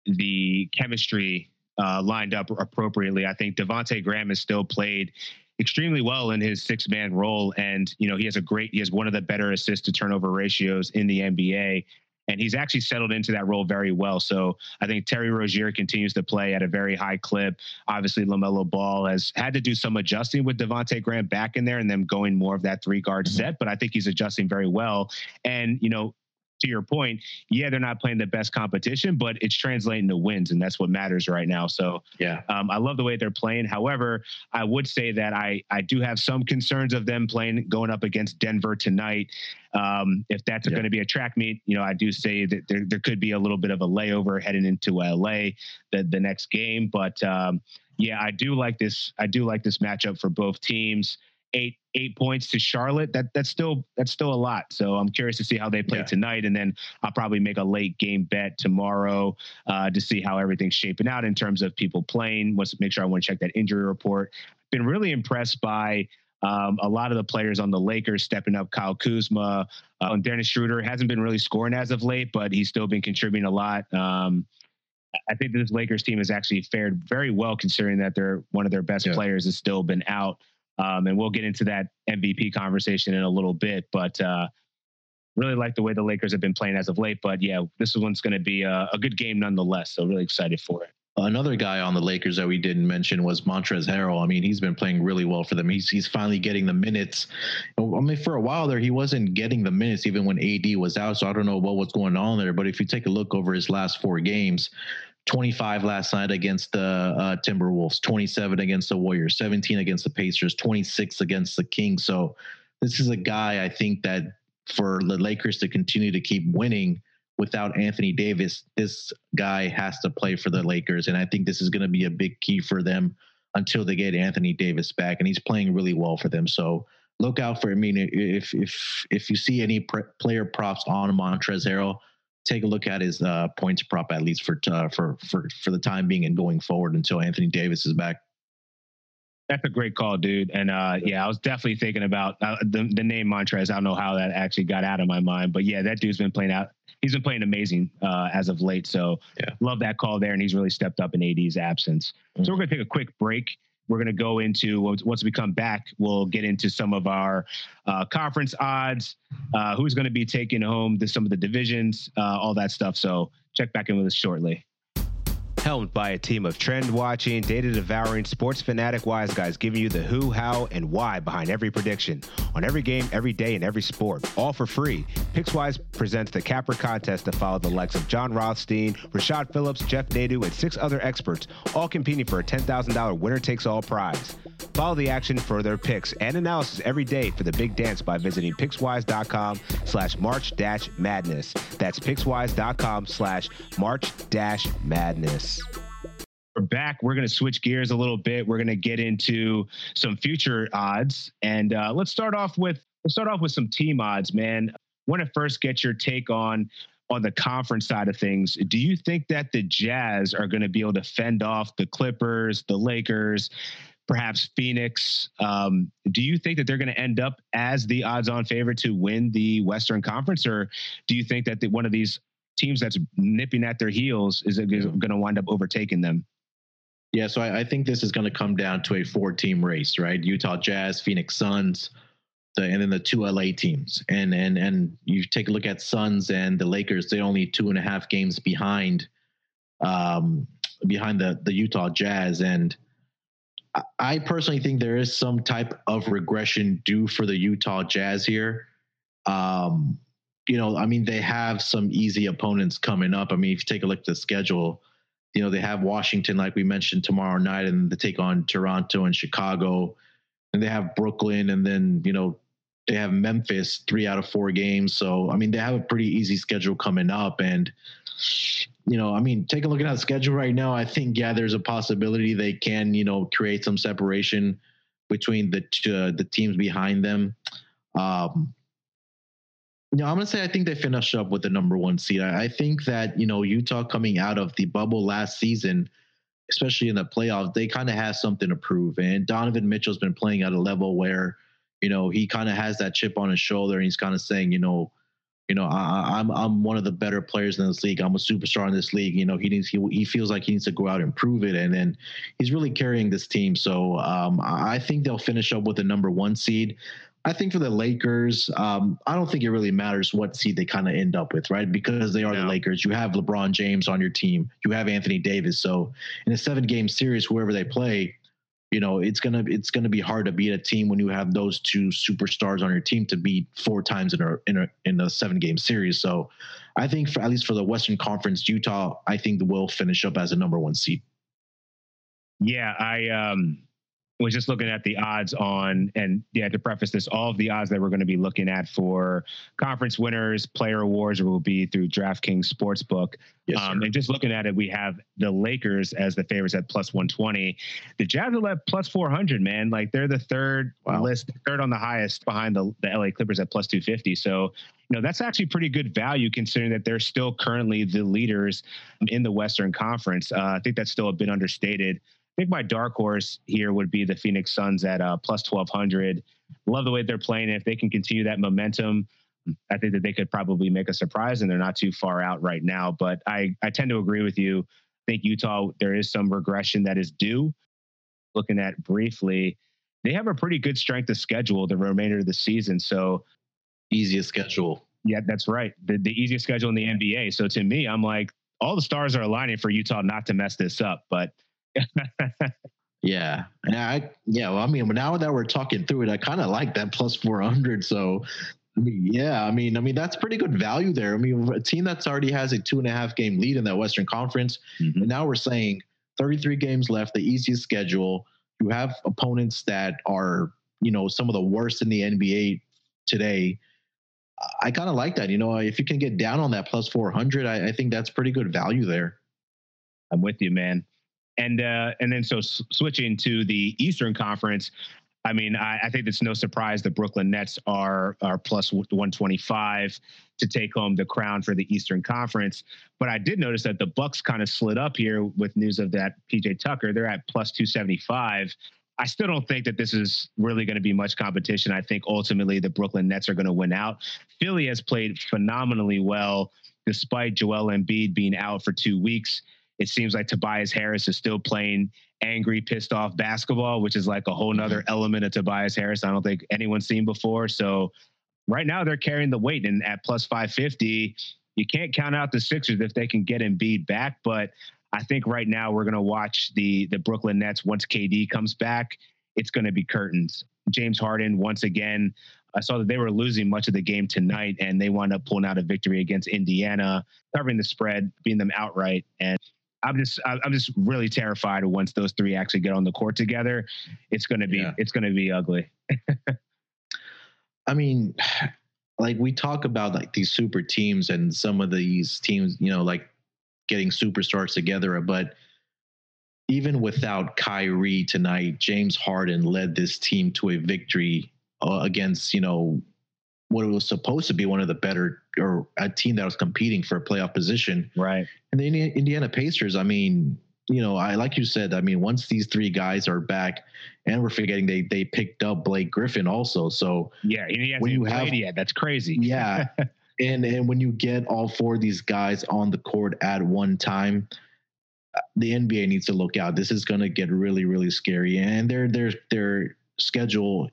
the chemistry uh, lined up appropriately. I think Devonte Graham has still played extremely well in his six man role, and you know he has a great, he has one of the better assist to turnover ratios in the NBA. And he's actually settled into that role very well. So I think Terry Rozier continues to play at a very high clip. Obviously, LaMelo Ball has had to do some adjusting with Devonte Graham back in there and then going more of that three guard mm-hmm. set, but I think he's adjusting very well. And, you know, to your point, yeah, they're not playing the best competition, but it's translating to wins, and that's what matters right now. So, yeah, um, I love the way they're playing. However, I would say that I I do have some concerns of them playing going up against Denver tonight. Um, if that's yeah. going to be a track meet, you know, I do say that there there could be a little bit of a layover heading into LA the the next game, but um, yeah, I do like this. I do like this matchup for both teams eight eight points to Charlotte. That that's still that's still a lot. So I'm curious to see how they play yeah. tonight, and then I'll probably make a late game bet tomorrow uh, to see how everything's shaping out in terms of people playing. Let's make sure I want to check that injury report. Been really impressed by. Um, a lot of the players on the Lakers stepping up. Kyle Kuzma, uh, Dennis Schroeder hasn't been really scoring as of late, but he's still been contributing a lot. Um, I think this Lakers team has actually fared very well considering that they're one of their best yeah. players has still been out. Um, and we'll get into that MVP conversation in a little bit. But uh, really like the way the Lakers have been playing as of late. But yeah, this one's going to be a, a, good game nonetheless. So really excited for it. Another guy on the Lakers that we didn't mention was Montrezl Harrell. I mean, he's been playing really well for them. He's he's finally getting the minutes. I mean, for a while there, he wasn't getting the minutes even when AD was out. So I don't know what was going on there. But if you take a look over his last four games, 25 last night against the uh, Timberwolves, 27 against the Warriors, 17 against the Pacers, 26 against the Kings. So this is a guy I think that for the Lakers to continue to keep winning without Anthony Davis, this guy has to play for the Lakers. And I think this is going to be a big key for them until they get Anthony Davis back. And he's playing really well for them. So look out for, I mean, if, if, if you see any player props on Montrezl Harrell, take a look at his uh, points prop at least for uh, for for for the time being and going forward until Anthony Davis is back. That's a great call, dude. And uh, yeah, I was definitely thinking about uh, the the name Montrez. I don't know how that actually got out of my mind, but yeah, that dude's been playing out. He's been playing amazing uh, as of late. So yeah. love that call there, and he's really stepped up in AD's absence. Mm-hmm. So we're gonna take a quick break. We're going to go into once we come back, we'll get into some of our uh, conference odds, uh, who's going to be taking home the, some of the divisions, uh, all that stuff. So check back in with us shortly. Helmed by a team of trend watching, data devouring, sports fanatic wise guys giving you the who, how, and why behind every prediction on every game, every day, and every sport, all for free. Pickswise presents the Capper contest to follow the likes of Jon Rothstein, Rashad Phillips, Jeff Nadu, and six other experts, all competing for a $10,000 winner takes all prize. Follow the action for their picks and analysis every day for the big dance by visiting Pickswise.com slash March dash madness. That's Pickswise.com slash March dash madness. We're back. We're going to switch gears a little bit. We're going to get into some future odds, and uh, let's start off with let's start off with some team odds, man. Want to first get your take on on the conference side of things. Do you think that the Jazz are going to be able to fend off the Clippers, the Lakers, perhaps Phoenix. Um, do you think that they're going to end up as the odds-on favorite to win the Western Conference, or do you think that the, one of these teams that's nipping at their heels is, going to wind up overtaking them? Yeah, so I, I think this is going to come down to a four-team race, right? Utah Jazz, Phoenix Suns, the, and then the two LA teams. And and and you take a look at Suns and the Lakers; they're only two and a half games behind, um, behind the the Utah Jazz. And I personally think there is some type of regression due for the Utah Jazz here. Um, you know, I mean, they have some easy opponents coming up. I mean, if you take a look at the schedule, you know, they have Washington, like we mentioned, tomorrow night, and they take on Toronto and Chicago, and they have Brooklyn, and then you know they have Memphis three out of four games. So I mean, they have a pretty easy schedule coming up, and you know, I mean, take a look at that schedule right now. I think yeah, there's a possibility they can you know create some separation between the uh, the teams behind them. Um, know, I'm gonna say I think they finish up with the number one seed. I, I think that you know Utah coming out of the bubble last season especially in the playoffs, they kind of have something to prove. And Donovan Mitchell's been playing at a level where you know, he kind of has that chip on his shoulder, and he's kind of saying, you know, you know, I, am I'm, I'm one of the better players in this league. I'm a superstar in this league. You know, he needs he he feels like he needs to go out and prove it, and then he's really carrying this team. So um, I think they'll finish up with the number one seed. I think for the Lakers, um, I don't think it really matters what seed they kind of end up with, right? Because they are the Lakers. You have LeBron James on your team. You have Anthony Davis. So in a seven game series, whoever they play, you know it's gonna it's gonna be hard to beat a team when you have those two superstars on your team to beat four times in a in a in a seven game series. So I think for at least for the Western Conference, Utah, I think they will finish up as a number one seed. Yeah, I um was just looking at the odds on, and yeah, to preface this, all of the odds that we're going to be looking at for conference winners, player awards will be through DraftKings Sportsbook. Yes, um, and just looking at it, we have the Lakers as the favorites at plus 120. The Jazz are at plus 400, man. Like they're the third wow. list, third on the highest behind the, the LA Clippers at plus 250. So, you know, that's actually pretty good value considering that they're still currently the leaders in the Western Conference. Uh, I think that's still a bit understated. I think my dark horse here would be the Phoenix Suns at uh, plus 1200. Love the way they're playing. If they can continue that momentum, I think that they could probably make a surprise, and they're not too far out right now. But I, I tend to agree with you. I think Utah, there is some regression that is due. Looking at briefly, they have a pretty good strength of schedule the remainder of the season. So, easiest schedule. Yeah, that's right. The, the easiest schedule in the NBA. So to me, I'm like, all the stars are aligning for Utah not to mess this up. But yeah, and I yeah, well, I mean, now that we're talking through it, I kind of like that plus four hundred. So, I mean, yeah, I mean, I mean that's pretty good value there. I mean, a team that's already has a two and a half game lead in that Western Conference, mm-hmm. and now we're saying thirty three games left, the easiest schedule. You have opponents that are you know some of the worst in the NBA today. I kind of like that. You know, if you can get down on that plus 400, I, I, think that's pretty good value there. I'm with you, man. And uh, and then so s- switching to the Eastern Conference, I mean, I, I, think it's no surprise the Brooklyn Nets are are plus 125 to take home the crown for the Eastern Conference. But I did notice that the Bucks kind of slid up here with news of that PJ Tucker. They're at plus 275. I still don't think that this is really going to be much competition. I think ultimately the Brooklyn Nets are going to win out. Philly has played phenomenally well despite Joel Embiid being out for two weeks. It seems like Tobias Harris is still playing angry, pissed off basketball, which is like a whole nother mm-hmm. element of Tobias Harris I don't think anyone's seen before. So right now they're carrying the weight and at plus 550, you can't count out the Sixers if they can get Embiid back. But I think right now we're going to watch the the Brooklyn Nets once KD comes back. It's going to be curtains. James Harden once again. I saw that they were losing much of the game tonight, and they wound up pulling out a victory against Indiana, covering the spread, beating them outright. And I'm just I'm just really terrified once those three actually get on the court together. It's gonna be yeah. it's gonna be ugly. I mean, like we talk about like these super teams and some of these teams, you know, like getting superstars together, but even without Kyrie tonight, James Harden led this team to a victory uh, against, you know, what was supposed to be one of the better or a team that was competing for a playoff position. Right. And the Indiana Pacers, I mean, you know, I like you said, I mean, once these three guys are back, and we're forgetting they they picked up Blake Griffin also. So yeah, when you have, yet. That's crazy. Yeah. and and when you get all four of these guys on the court at one time, the NBA needs to look out. This is going to get really really scary, and their their their schedule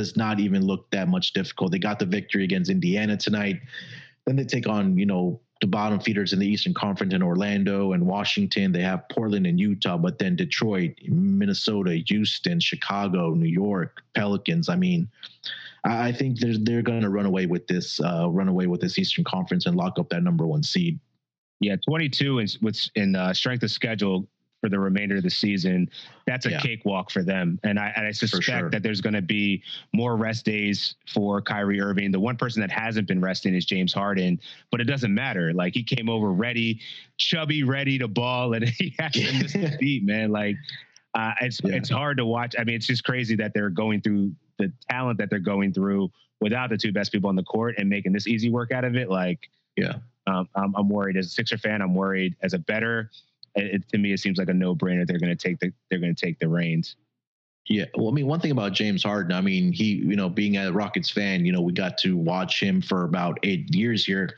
does not even look that much difficult. They got the victory against Indiana tonight. Then they take on, you know, the bottom feeders in the Eastern Conference in Orlando and Washington. They have Portland and Utah, but then Detroit, Minnesota, Houston, Chicago, New York, Pelicans. I mean, I think they're they're going to run away with this, uh, run away with this Eastern Conference and lock up that number one seed. Yeah, 22 in, with in uh, strength of schedule for the remainder of the season, that's a yeah. cakewalk for them. And I, and I suspect sure. that there's going to be more rest days for Kyrie Irving. The one person that hasn't been resting is James Harden, but it doesn't matter. Like he came over ready, chubby, ready to ball, and he hasn't missed a beat, man. Like uh, it's yeah. it's hard to watch. I mean, it's just crazy that they're going through the talent that they're going through without the two best people on the court and making this easy work out of it. Like, yeah, um, I'm, I'm worried as a Sixer fan. I'm worried as a better it, to me, it seems like a no brainer. They're going to take the they're going to take the reins. Yeah, well, I mean, one thing about James Harden, I mean, he, you know, being a Rockets fan, you know, we got to watch him for about eight years here.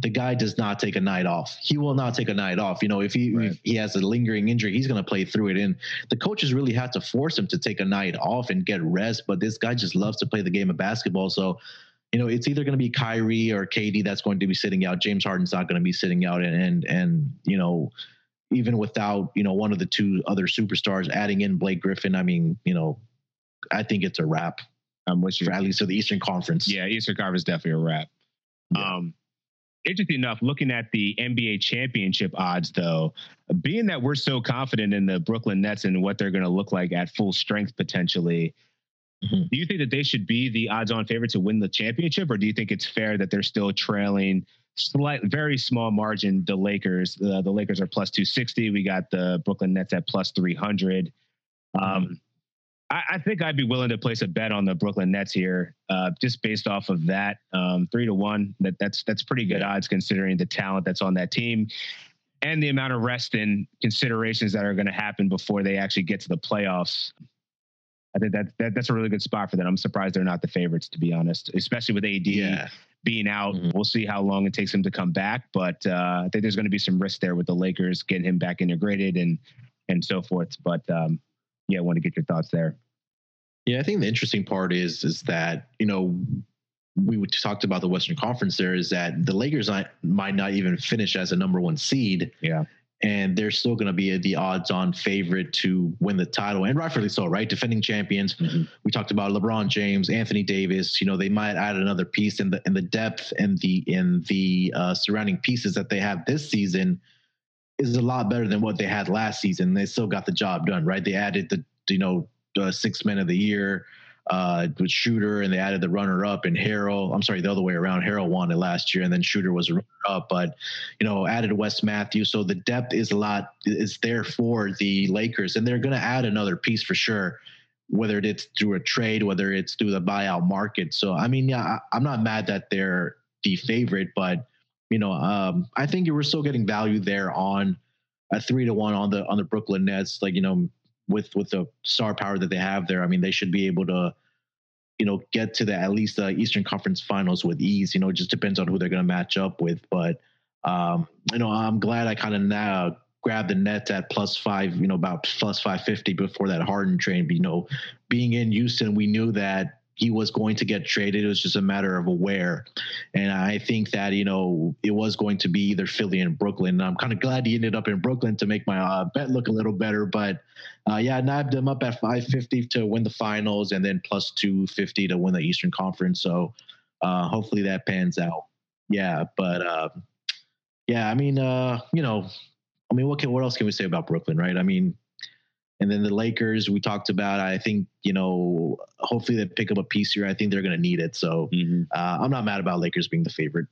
The guy does not take a night off. He will not take a night off. You know, if he right. if he has a lingering injury, he's going to play through it. And the coaches really have to force him to take a night off and get rest. But this guy just loves to play the game of basketball. So, you know, it's either going to be Kyrie or KD that's going to be sitting out. James Harden's not going to be sitting out, and and and you know even without you know one of the two other superstars adding in Blake Griffin, I mean, you know, I think it's a wrap. I'm with you. At least for the Eastern Conference. Yeah, Eastern Conference definitely a wrap. Yeah. Um, interesting enough, looking at the NBA championship odds, though, being that we're so confident in the Brooklyn Nets and what they're going to look like at full strength potentially, mm-hmm. do you think that they should be the odds-on favorite to win the championship, or do you think it's fair that they're still trailing slight, very small margin. The Lakers, uh, the Lakers are plus 260. We got the Brooklyn Nets at plus 300. Um, I, I, think I'd be willing to place a bet on the Brooklyn Nets here, uh, just based off of that um, three to one. That that's that's pretty good odds considering the talent that's on that team and the amount of rest and considerations that are going to happen before they actually get to the playoffs. I think that, that that's a really good spot for them. I'm surprised they're not the favorites, to be honest, especially with AD yeah. Being out. Mm-hmm. We'll see how long it takes him to come back, but uh, I think there's going to be some risk there with the Lakers getting him back integrated and and so forth. But um, yeah, I want to get your thoughts there. Yeah, I think the interesting part is is that you know we talked about the Western Conference. There is that the Lakers might not even finish as a number one seed. Yeah and they're still going to be the odds-on favorite to win the title, and rightfully so, right? Defending champions. Mm-hmm. We talked about LeBron James, Anthony Davis. You know, they might add another piece in the in the depth and the in the uh, surrounding pieces that they have this season is a lot better than what they had last season. They still got the job done, right? They added the you know uh, six men of the year uh, with Schroeder, and they added the runner up and Harrell. I'm sorry, the other way around. Harrell won it last year, and then Schroeder was runner up. But you know, added Wes Matthews, so the depth is a lot is there for the Lakers, and they're going to add another piece for sure. Whether it's through a trade, whether it's through the buyout market. So I mean, yeah, I, am not mad that they're the favorite, but you know, um, I think you were still getting value there on a three to one on the on the Brooklyn Nets. Like you know, with with the star power that they have there, I mean, they should be able to, you know, get to the at least the Eastern Conference Finals with ease. You know, it just depends on who they're going to match up with. But um, you know, I'm glad I kind of now grabbed the Nets at plus five. You know, about plus five fifty before that Harden train. You know, being in Houston, we knew that he was going to get traded. It was just a matter of where. And I think that, you know, it was going to be either Philly and Brooklyn. I'm kind of glad he ended up in Brooklyn to make my uh, bet look a little better. But uh, yeah, I nabbed him up at 550 to win the finals and then plus 250 to win the Eastern Conference. So uh, hopefully that pans out. Yeah. But uh, yeah, I mean, uh, you know, I mean, what can, what else can we say about Brooklyn, right? I mean, and then the Lakers, we talked about. I think you know, hopefully they pick up a piece here. I think they're going to need it. So mm-hmm. uh, I'm not mad about Lakers being the favorite.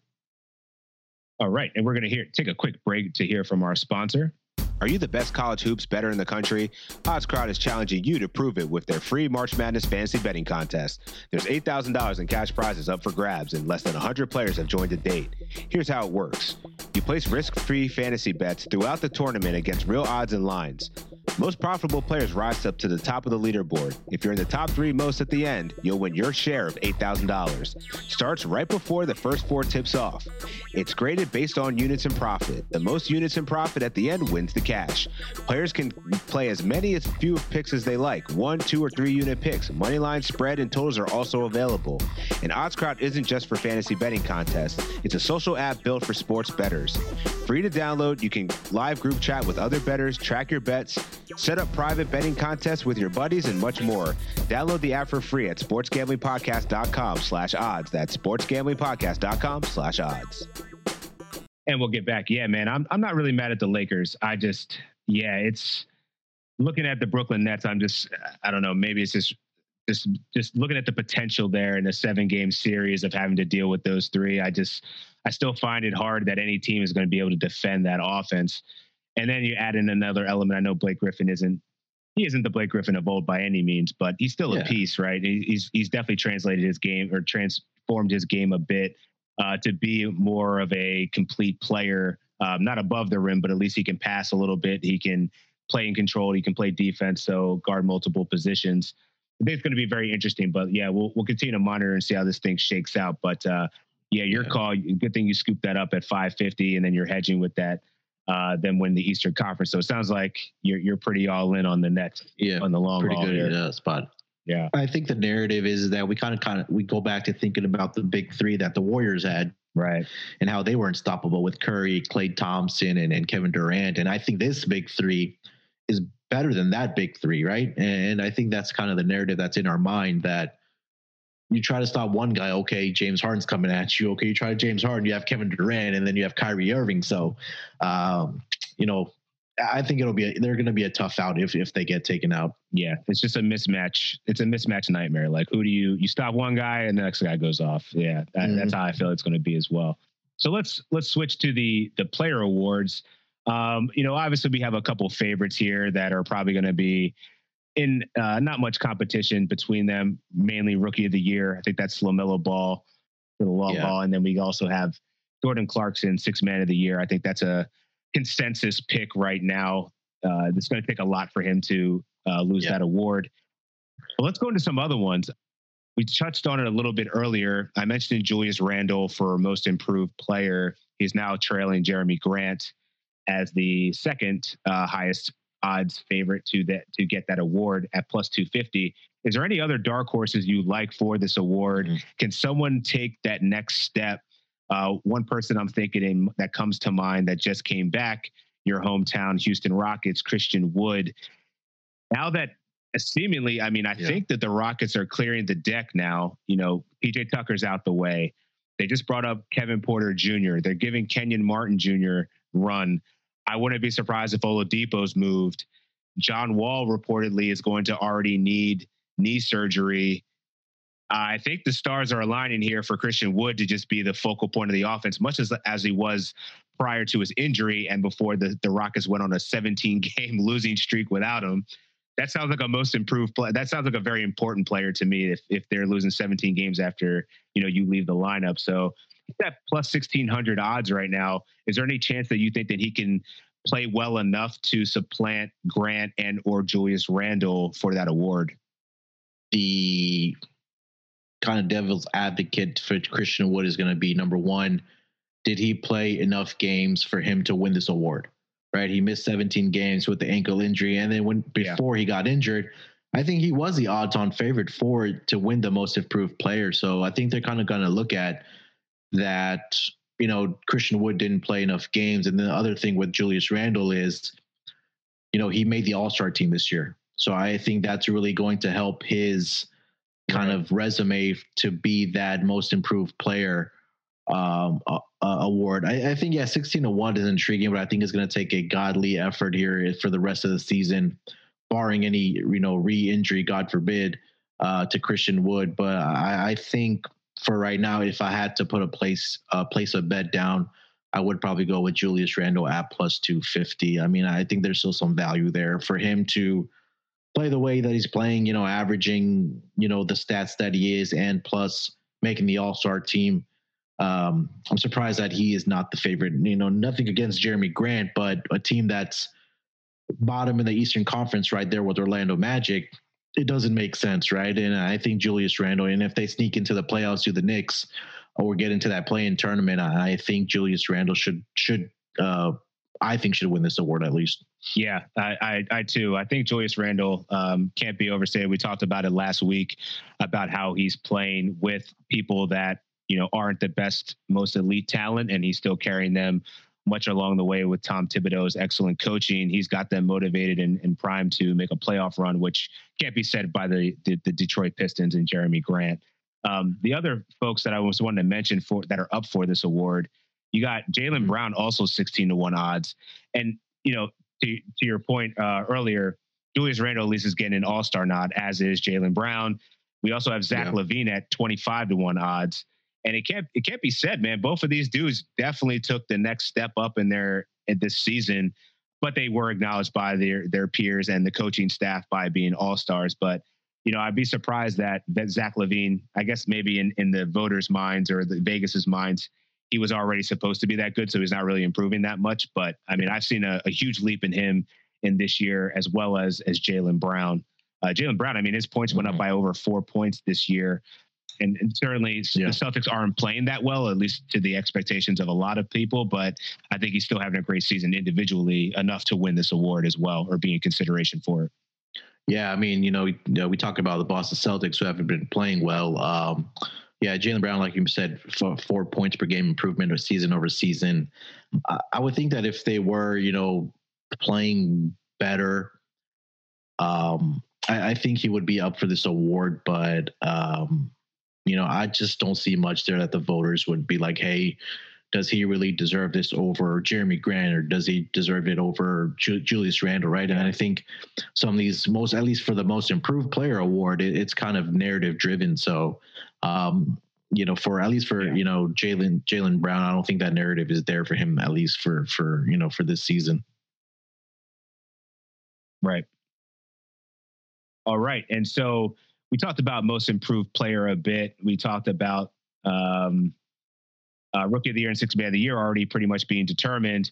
All right, and we're going to hear take a quick break to hear from our sponsor. Are you the best college hoops better in the country? OddsCrowd is challenging you to prove it with their free March Madness fantasy betting contest. There's $8,000 in cash prizes up for grabs, and less than 100 players have joined to date. Here's how it works you place risk free fantasy bets throughout the tournament against real odds and lines. Most profitable players rise up to the top of the leaderboard. If you're in the top three most at the end, you'll win your share of $8,000. Starts right before the first four tips off. It's graded based on units and profit. The most units and profit at the end wins the cash. Players can play as many as few picks as they like one, two, or three unit picks. Moneyline, spread, and totals are also available. And OddsCrowd isn't just for fantasy betting contests, it's a social app built for sports bettors. Free to download, you can live group chat with other bettors, track your bets, set up private betting contests with your buddies, and much more. Download the app for free at sportsgamblingpodcast.com slash odds. That's sportsgamblingpodcast.com slash odds. And we'll get back. Yeah, man, I'm, I'm not really mad at the Lakers. I just, yeah, it's looking at the Brooklyn Nets. I'm just, I don't know, maybe it's just just just looking at the potential there in a seven game series of having to deal with those three, I just I still find it hard that any team is going to be able to defend that offense. And then you add in another element. I know Blake Griffin isn't he isn't the Blake Griffin of old by any means, but he's still yeah. a piece, right? He's he's definitely translated his game or transformed his game a bit uh, to be more of a complete player, um, not above the rim, but at least he can pass a little bit. He can play in control. He can play defense, so guard multiple positions. I think it's going to be very interesting. But yeah, we'll we'll continue to monitor and see how this thing shakes out. But uh, yeah, your yeah. call. Good thing you scooped that up at 550, and then you're hedging with that. Uh, then win the Eastern Conference. So it sounds like you're you're pretty all in on the Nets. Yeah, on the long pretty haul good here. Uh, spot. Yeah, I think the narrative is that we kind of kind of we go back to thinking about the big three that the Warriors had, right, and how they were unstoppable with Curry, Klay Thompson, and and Kevin Durant. And I think this big three is better than that big three, right? And I think that's kind of the narrative that's in our mind that you try to stop one guy, okay, James Harden's coming at you. Okay, you try to James Harden, you have Kevin Durant, and then you have Kyrie Irving. So, um, you know, I think it'll be a, they're going to be a tough out if if they get taken out. Yeah, it's just a mismatch. It's a mismatch nightmare. Like who do you you stop one guy and the next guy goes off? Yeah, that, mm-hmm. that's how I feel it's going to be as well. So let's let's switch to the the player awards. Um, you know, obviously we have a couple favorites here that are probably going to be in uh, not much competition between them. Mainly rookie of the year. I think that's LaMelo Ball for the long yeah. ball, and then we also have Jordan Clarkson, six man of the year. I think that's a consensus pick right now. Uh, it's going to take a lot for him to uh, lose yeah. that award. Well, let's go into some other ones. We touched on it a little bit earlier. I mentioned Julius Randle for most improved player. He's now trailing Jerami Grant as the second uh, highest odds favorite to that to get that award at plus 250 is there any other dark horses you like for this award? Mm-hmm. can someone take that next step? Uh, one person i'm thinking in, that comes to mind that just came back your hometown houston rockets christian wood. Now that seemingly i mean i yeah. think that the rockets are clearing the deck now. You know pj tucker's out the way. They just brought up kevin porter jr they're giving kenyon martin jr run I wouldn't be surprised if Oladipo's moved. John Wall reportedly is going to already need knee surgery. I think the stars are aligning here for Christian Wood to just be the focal point of the offense, much as as he was prior to his injury and before the, the Rockets went on a 17 game losing streak without him. That sounds like a most improved play. That sounds like a very important player to me if if they're losing 17 games after you know you leave the lineup. So at plus 1600 odds right now. Is there any chance that you think that he can play well enough to supplant Grant and or Julius Randle for that award? The kind of devil's advocate for Christian Wood is going to be number one. Did he play enough games for him to win this award? Right, he missed 17 games with the ankle injury, and then when before yeah. he got injured, I think he was the odds-on favorite for to win the most improved player. So I think they're kind of going to look at that you know Christian Wood didn't play enough games, and the other thing with Julius Randle is, you know, he made the All Star team this year, so I think that's really going to help his kind of resume to be that most improved player um, uh, award. I, I, think yeah, sixteen to one is intriguing, but I think it's going to take a godly effort here for the rest of the season, barring any you know re-injury, God forbid, uh, to Christian Wood. But I, I think for right now, if I had to put a place uh, place a bet down, I would probably go with Julius Randle at plus 250. I mean, I think there's still some value there for him to play the way that he's playing, you know, averaging, you know, the stats that he is and plus making the all-star team. Um, I'm surprised that he is not the favorite. You know, nothing against Jerami Grant, but a team that's bottom in the Eastern Conference right there with Orlando Magic, it doesn't make sense, right? And I think Julius Randle, and if they sneak into the playoffs to the Knicks or get into that play-in tournament, I think Julius Randle should should uh, I think should win this award at least. Yeah, I, I, I too. I think Julius Randle um, can't be overstated. We talked about it last week about how he's playing with people that you know aren't the best, most elite talent, and he's still carrying them much along the way with Tom Thibodeau's excellent coaching. He's got them motivated and, and primed to make a playoff run, which can't be said by the, the, the Detroit Pistons and Jerami Grant. Um, the other folks that I was wanting to mention for that are up for this award, you got Jaylen mm-hmm. Brown, also 16 to 1 odds. And, you know, to, to your point uh, earlier, Julius Randle at least is getting an all star nod, as is Jaylen Brown. We also have Zach yeah. LaVine at 25 to 1 odds. And it can't it can't be said, man. Both of these dudes definitely took the next step up in their in this season, but they were acknowledged by their their peers and the coaching staff by being all stars. But you know, I'd be surprised that that Zach LaVine, I guess maybe in in the voters' minds or the Vegas's minds, he was already supposed to be that good, so he's not really improving that much. But I mean, I've seen a, a huge leap in him in this year as well as as Jaylen Brown. Uh, Jaylen Brown, I mean, his points went up mm-hmm. by over four points this year and, and certainly yeah. the Celtics aren't playing that well, at least to the expectations of a lot of people. But I think he's still having a great season individually, enough to win this award as well, or be in consideration for it. Yeah, I mean, you know, we, you know, we talk about the Boston Celtics who haven't been playing well. Um, yeah, Jaylen Brown, like you said, four, four points per game improvement or season over season. I, I would think that if they were, you know, playing better, um, I, I, think he would be up for this award. But um, you know, I just don't see much there that the voters would be like, hey, does he really deserve this over Jerami Grant or does he deserve it over Ju- Julius Randle, right? And I think some of these most, at least for the most improved player award, it, it's kind of narrative driven. So, um, you know, for at least for yeah. you know Jaylen Jaylen Brown, I don't think that narrative is there for him at least for for you know for this season. Right. All right, and so we talked about most improved player a bit. We talked about um, uh, rookie of the year and sixth man of the year already pretty much being determined.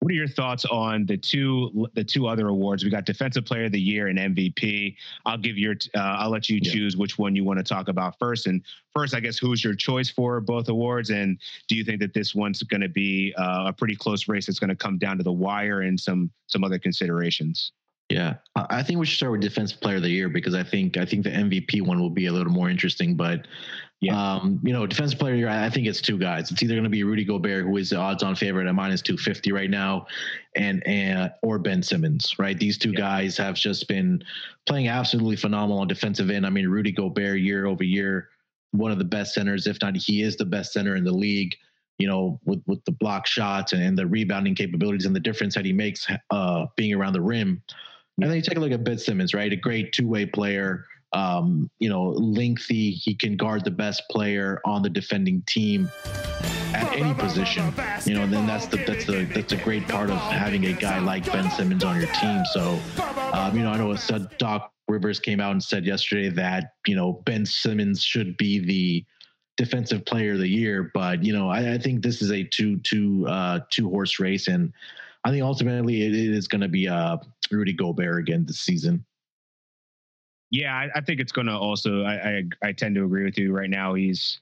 What are your thoughts on the two the two other awards? We got defensive player of the year and MVP. I'll give your uh, I'll let you yeah. choose which one you want to talk about first. And first, I guess who's your choice for both awards? And do you think that this one's going to be uh, a pretty close race? That's going to come down to the wire and some some other considerations. Yeah, I think we should start with defensive player of the year because I think I think the MVP one will be a little more interesting. But yeah, um, you know, defensive player of the year, I think it's two guys. It's either going to be Rudy Gobert, who is the odds-on favorite at minus two fifty right now, and and or Ben Simmons. Right, these two yeah. guys have just been playing absolutely phenomenal on defensive end. I mean, Rudy Gobert year over year, one of the best centers, if not he is the best center in the league you know, with with the block shots and, and, the rebounding capabilities and the difference that he makes uh, being around the rim. And then you take a look at Ben Simmons, right? A great two way player. Um, you know, lengthy. He can guard the best player on the defending team at any position. You know, and then that's the that's the that's a great part of having a guy like Ben Simmons on your team. So, um, you know, I know said Doc Rivers came out and said yesterday that you know Ben Simmons should be the defensive player of the year, but you know, I, I think this is a two two uh, two horse race, and I think ultimately it is going to be uh, Rudy Gobert again this season. Yeah, I, I think it's going to also. I, I, I tend to agree with you. Right now, he's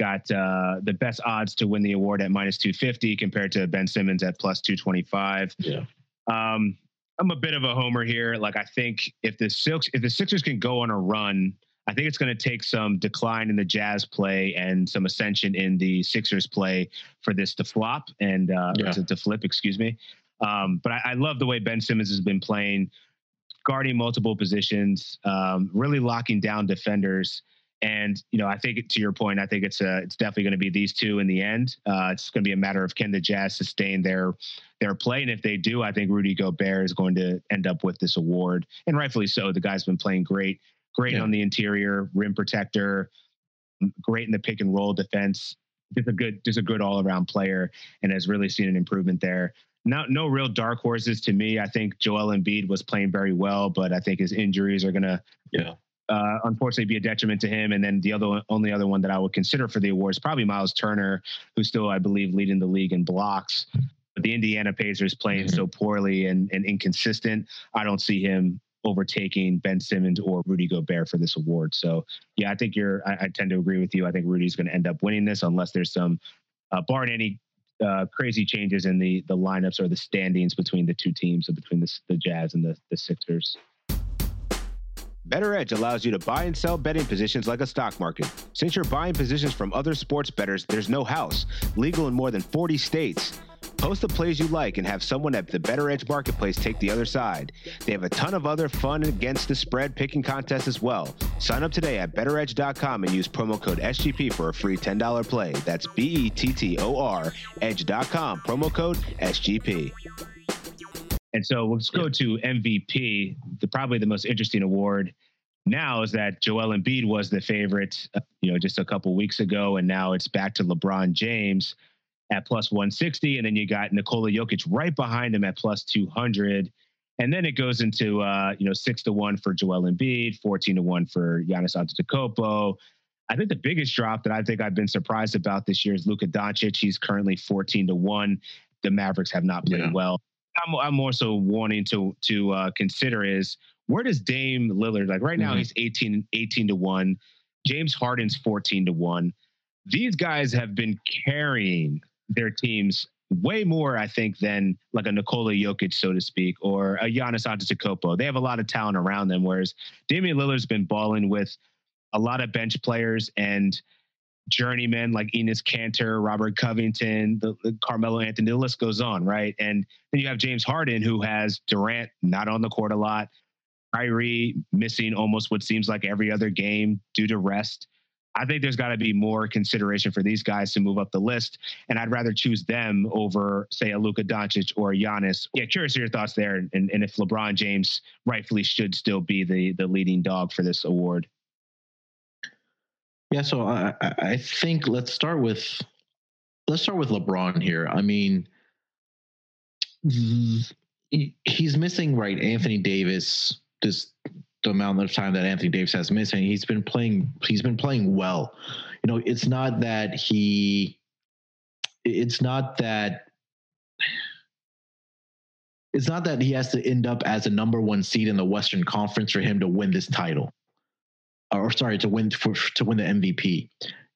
got uh, the best odds to win the award at minus two fifty compared to Ben Simmons at plus two twenty five. Yeah. Um, I'm a bit of a homer here. Like I think if the Silks, if the Sixers can go on a run, I think it's going to take some decline in the Jazz play and some ascension in the Sixers play for this to flop and uh, yeah. to, to flip. Excuse me. Um, but I, I, love the way Ben Simmons has been playing, guarding multiple positions, um, really locking down defenders. And you know, I think to your point, I think it's a, it's definitely going to be these two in the end. Uh, it's going to be a matter of can the Jazz sustain their their play, and if they do, I think Rudy Gobert is going to end up with this award, and rightfully so. The guy's been playing great, great yeah. on the interior, rim protector, great in the pick and roll defense. Just a good, just a good all around player, and has really seen an improvement there no, no real dark horses to me. I think Joel Embiid was playing very well, but I think his injuries are going to, yeah, uh, unfortunately, be a detriment to him. And then the other, only other one that I would consider for the award is probably Miles Turner, who's still, I believe, leading the league in blocks. But the Indiana Pacers playing mm-hmm. so poorly and, and inconsistent, I don't see him overtaking Ben Simmons or Rudy Gobert for this award. So yeah, I think you're. I, I tend to agree with you. I think Rudy's going to end up winning this unless there's some, uh, barring any uh, crazy changes in the the lineups or the standings between the two teams, or between the, the Jazz and the, the Sixers. BettorEdge allows you to buy and sell betting positions like a stock market. Since you're buying positions from other sports bettors, there's no house. Legal in more than 40 states. Post the plays you like and have someone at the BettorEdge Marketplace take the other side. They have a ton of other fun against the spread picking contests as well. Sign up today at bettoredge.com and use promo code SGP for a free $10 play. That's B E T T O R edge.com, promo code SGP. And so let's go to MVP, the probably the most interesting award now is that Joel Embiid was the favorite, uh, you know, just a couple weeks ago, and now it's back to LeBron James at plus 160. And then you got Nikola Jokic right behind him at plus 200. And then it goes into, uh, you know, six to one for Joel Embiid, 14 to one for Giannis Antetokounmpo. I think the biggest drop that I think I've been surprised about this year is Luka Doncic. He's currently 14 to one. The Mavericks have not played yeah. well. I'm, I'm also wanting to to uh, consider is where does Dame Lillard like right now? Mm-hmm. He's 18 18 to one. James Harden's 14 to one. These guys have been carrying their teams way more, I think, than like a Nikola Jokic, so to speak, or a Giannis Antetokounmpo. They have a lot of talent around them, whereas Damian Lillard's been balling with a lot of bench players and journeymen like Enes Kanter, Robert Covington, the, the Carmelo Anthony. The list goes on, right? And then you have James Harden, who has Durant not on the court a lot, Kyrie missing almost what seems like every other game due to rest. I think there's got to be more consideration for these guys to move up the list, and I'd rather choose them over, say, a Luka Doncic or a Giannis. Yeah, curious your thoughts there, and, and if LeBron James rightfully should still be the the leading dog for this award. Yeah, so I I think let's start with let's start with LeBron here. I mean, he's missing right Anthony Davis. This the amount of time that Anthony Davis has missed, and he's been playing. He's been playing well. You know, it's not that he. It's not that. It's not that he has to end up as a number one seed in the Western Conference for him to win this title, or sorry, to win for to win the MVP.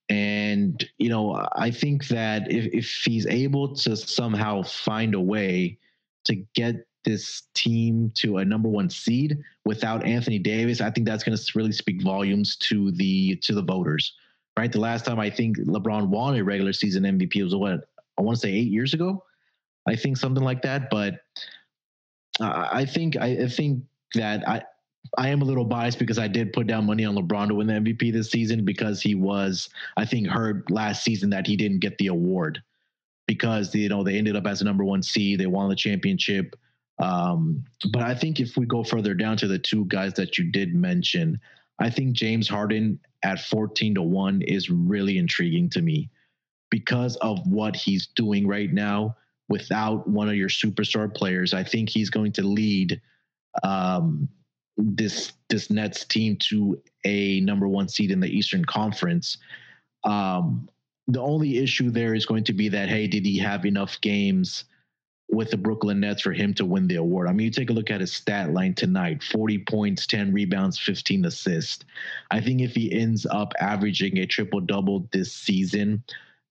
And you know, I think that if if he's able to somehow find a way to get this team to a number one seed without Anthony Davis, I think that's going to really speak volumes to the to the voters. Right, the last time I think LeBron won a regular season MVP was what I want to say eight years ago. I think something like that. But I think I, I think that I I am a little biased because I did put down money on LeBron to win the MVP this season because he was, I think, heard last season that he didn't get the award because you know they ended up as a number one seed, they won the championship. Um, but I think if we go further down to the two guys that you did mention, I think James Harden at 14 to 1 is really intriguing to me because of what he's doing right now without one of your superstar players. I think he's going to lead um, this this Nets team to a number one seed in the Eastern Conference. Um, the only issue there is going to be that hey, did he have enough games? With the Brooklyn Nets for him to win the award. I mean, you take a look at his stat line tonight 40 points, 10 rebounds, 15 assists. I think if he ends up averaging a triple double this season,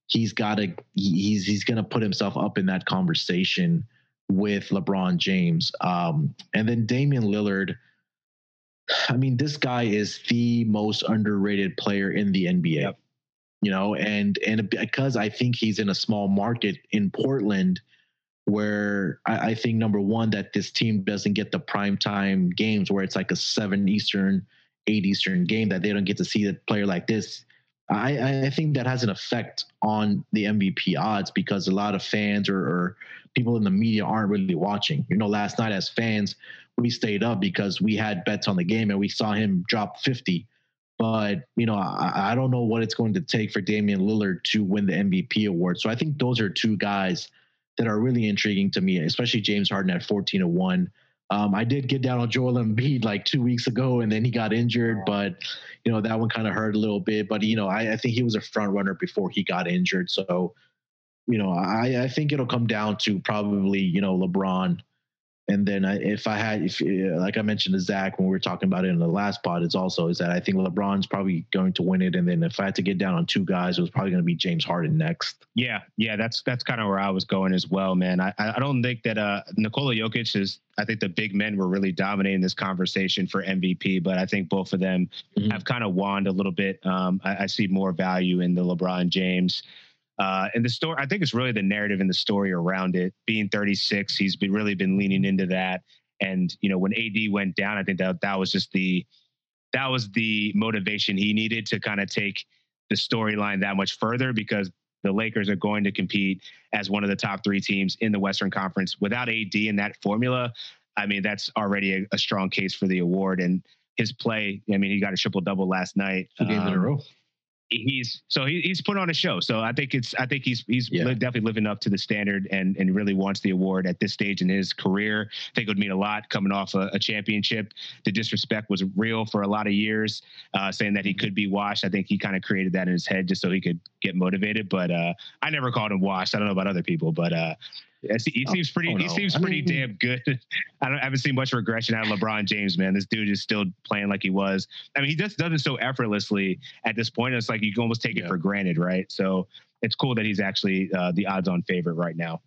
he's got to he's he's going to put himself up in that conversation with LeBron James. Um, and then Damian Lillard. I mean, this guy is the most underrated player in the NBA. Yep. You know, and and because I think he's in a small market in Portland, where I, I, think number one that this team doesn't get the prime time games where it's like a seven Eastern, eight Eastern game that they don't get to see a player like this. I, I think that has an effect on the MVP odds because a lot of fans or, or people in the media aren't really watching. You know, last night as fans, we stayed up because we had bets on the game and we saw him drop 50. But, you know, I, I don't know what it's going to take for Damian Lillard to win the MVP award. So I think those are two guys – that are really intriguing to me, especially James Harden at 14 to 1. Um, I did get down on Joel Embiid like two weeks ago, and then he got injured. But you know that one kind of hurt a little bit. But you know, I, I, think he was a front runner before he got injured. So you know, I, I think it'll come down to probably, you know, LeBron and then I, if I had, if uh, like I mentioned to Zach when we were talking about it in the last pod, it's also is that I think LeBron's probably going to win it. And then if I had to get down on two guys, it was probably going to be James Harden next. Yeah, yeah, that's that's kind of where I was going as well, man. I I don't think that uh Nikola Jokic is. I think the big men were really dominating this conversation for MVP, but I think both of them mm-hmm. have kind of wand a little bit. Um, I, I see more value in the LeBron James. Uh, and the story, I think it's really the narrative and the story around it. Being 36, he's been really been leaning into that. And you know, when AD went down, I think that that was just the that was the motivation he needed to kind of take the storyline that much further because the Lakers are going to compete as one of the top three teams in the Western Conference. Without AD in that formula, I mean, that's already a, a strong case for the award. And his play, I mean, he got a triple double last night. Two games um, in a um, row he's so he, he's put on a show. So I think it's I think he's he's yeah. definitely living up to the standard and and really wants the award at this stage in his career. I think it would mean a lot coming off a, a championship. The disrespect was real for a lot of years, uh, saying that he could be washed. I think he kind of created that in his head just so he could get motivated. But uh, I never called him washed. I don't know about other people, but uh, he oh, seems pretty. Oh, no. He seems pretty I mean, damn good. I don't I haven't seen much regression out of LeBron James, man. This dude is still playing like he was. I mean, he just does it so effortlessly at this point. It's like you can almost take yeah. it for granted, right? So it's cool that he's actually uh, the odds-on favorite right now.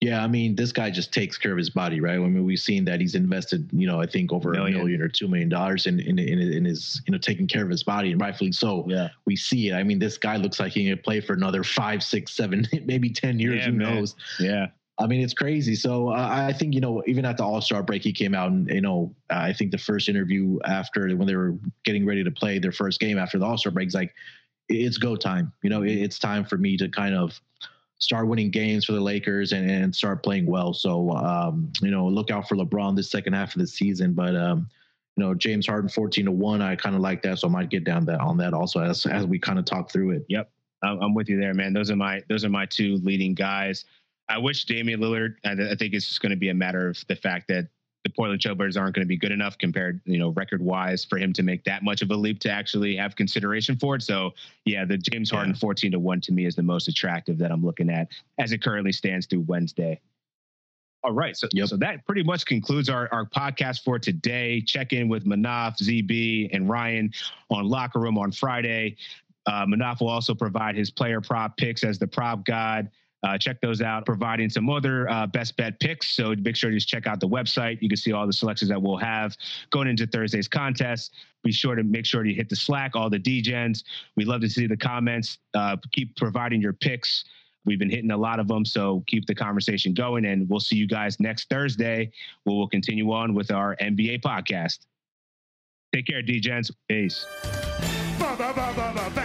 Yeah, I mean, this guy just takes care of his body, right? I mean, we've seen that he's invested, you know, I think over million. a million or two million dollars in, in in in his, you know, taking care of his body, and rightfully so. Yeah, we see it. I mean, this guy looks like he can play for another five, six, seven, maybe ten years. Yeah, who man. knows? Yeah. I mean, it's crazy. So uh, I think you know, even at the All Star break, he came out and you know, I think the first interview after when they were getting ready to play their first game after the All Star break, is like, it's go time. You know, it's time for me to kind of start winning games for the Lakers and, and start playing well. So, um, you know, look out for LeBron this second half of the season. But, um, you know, James Harden 14 to 1, I kind of like that. So I might get down that on that also as, as we kind of talk through it. Yep. I'm with you there, man. Those are my those are my two leading guys. I wish Damian Lillard. I, I think it's just going to be a matter of the fact that the Portland Trailblazers aren't going to be good enough compared, you know, record wise for him to make that much of a leap to actually have consideration for it. So yeah, the James Harden yeah. 14 to one to me is the most attractive that I'm looking at as it currently stands through Wednesday. All right. So, yep. so that pretty much concludes our, our podcast for today. Check in with Manaf, ZB, and Ryan on Locker Room on Friday. Uh, Manaf will also provide his player prop picks as the prop god. Uh, check those out, providing some other uh, best bet picks. So make sure to just check out the website. You can see all the selections that we'll have going into Thursday's contest. Be sure to make sure to hit the Slack, all the DGens. We love to see the comments. Uh, keep providing your picks. We've been hitting a lot of them, so keep the conversation going. And we'll see you guys next Thursday, where we'll continue on with our NBA podcast. Take care, DGens. Peace. Basketball, gimme, gimme,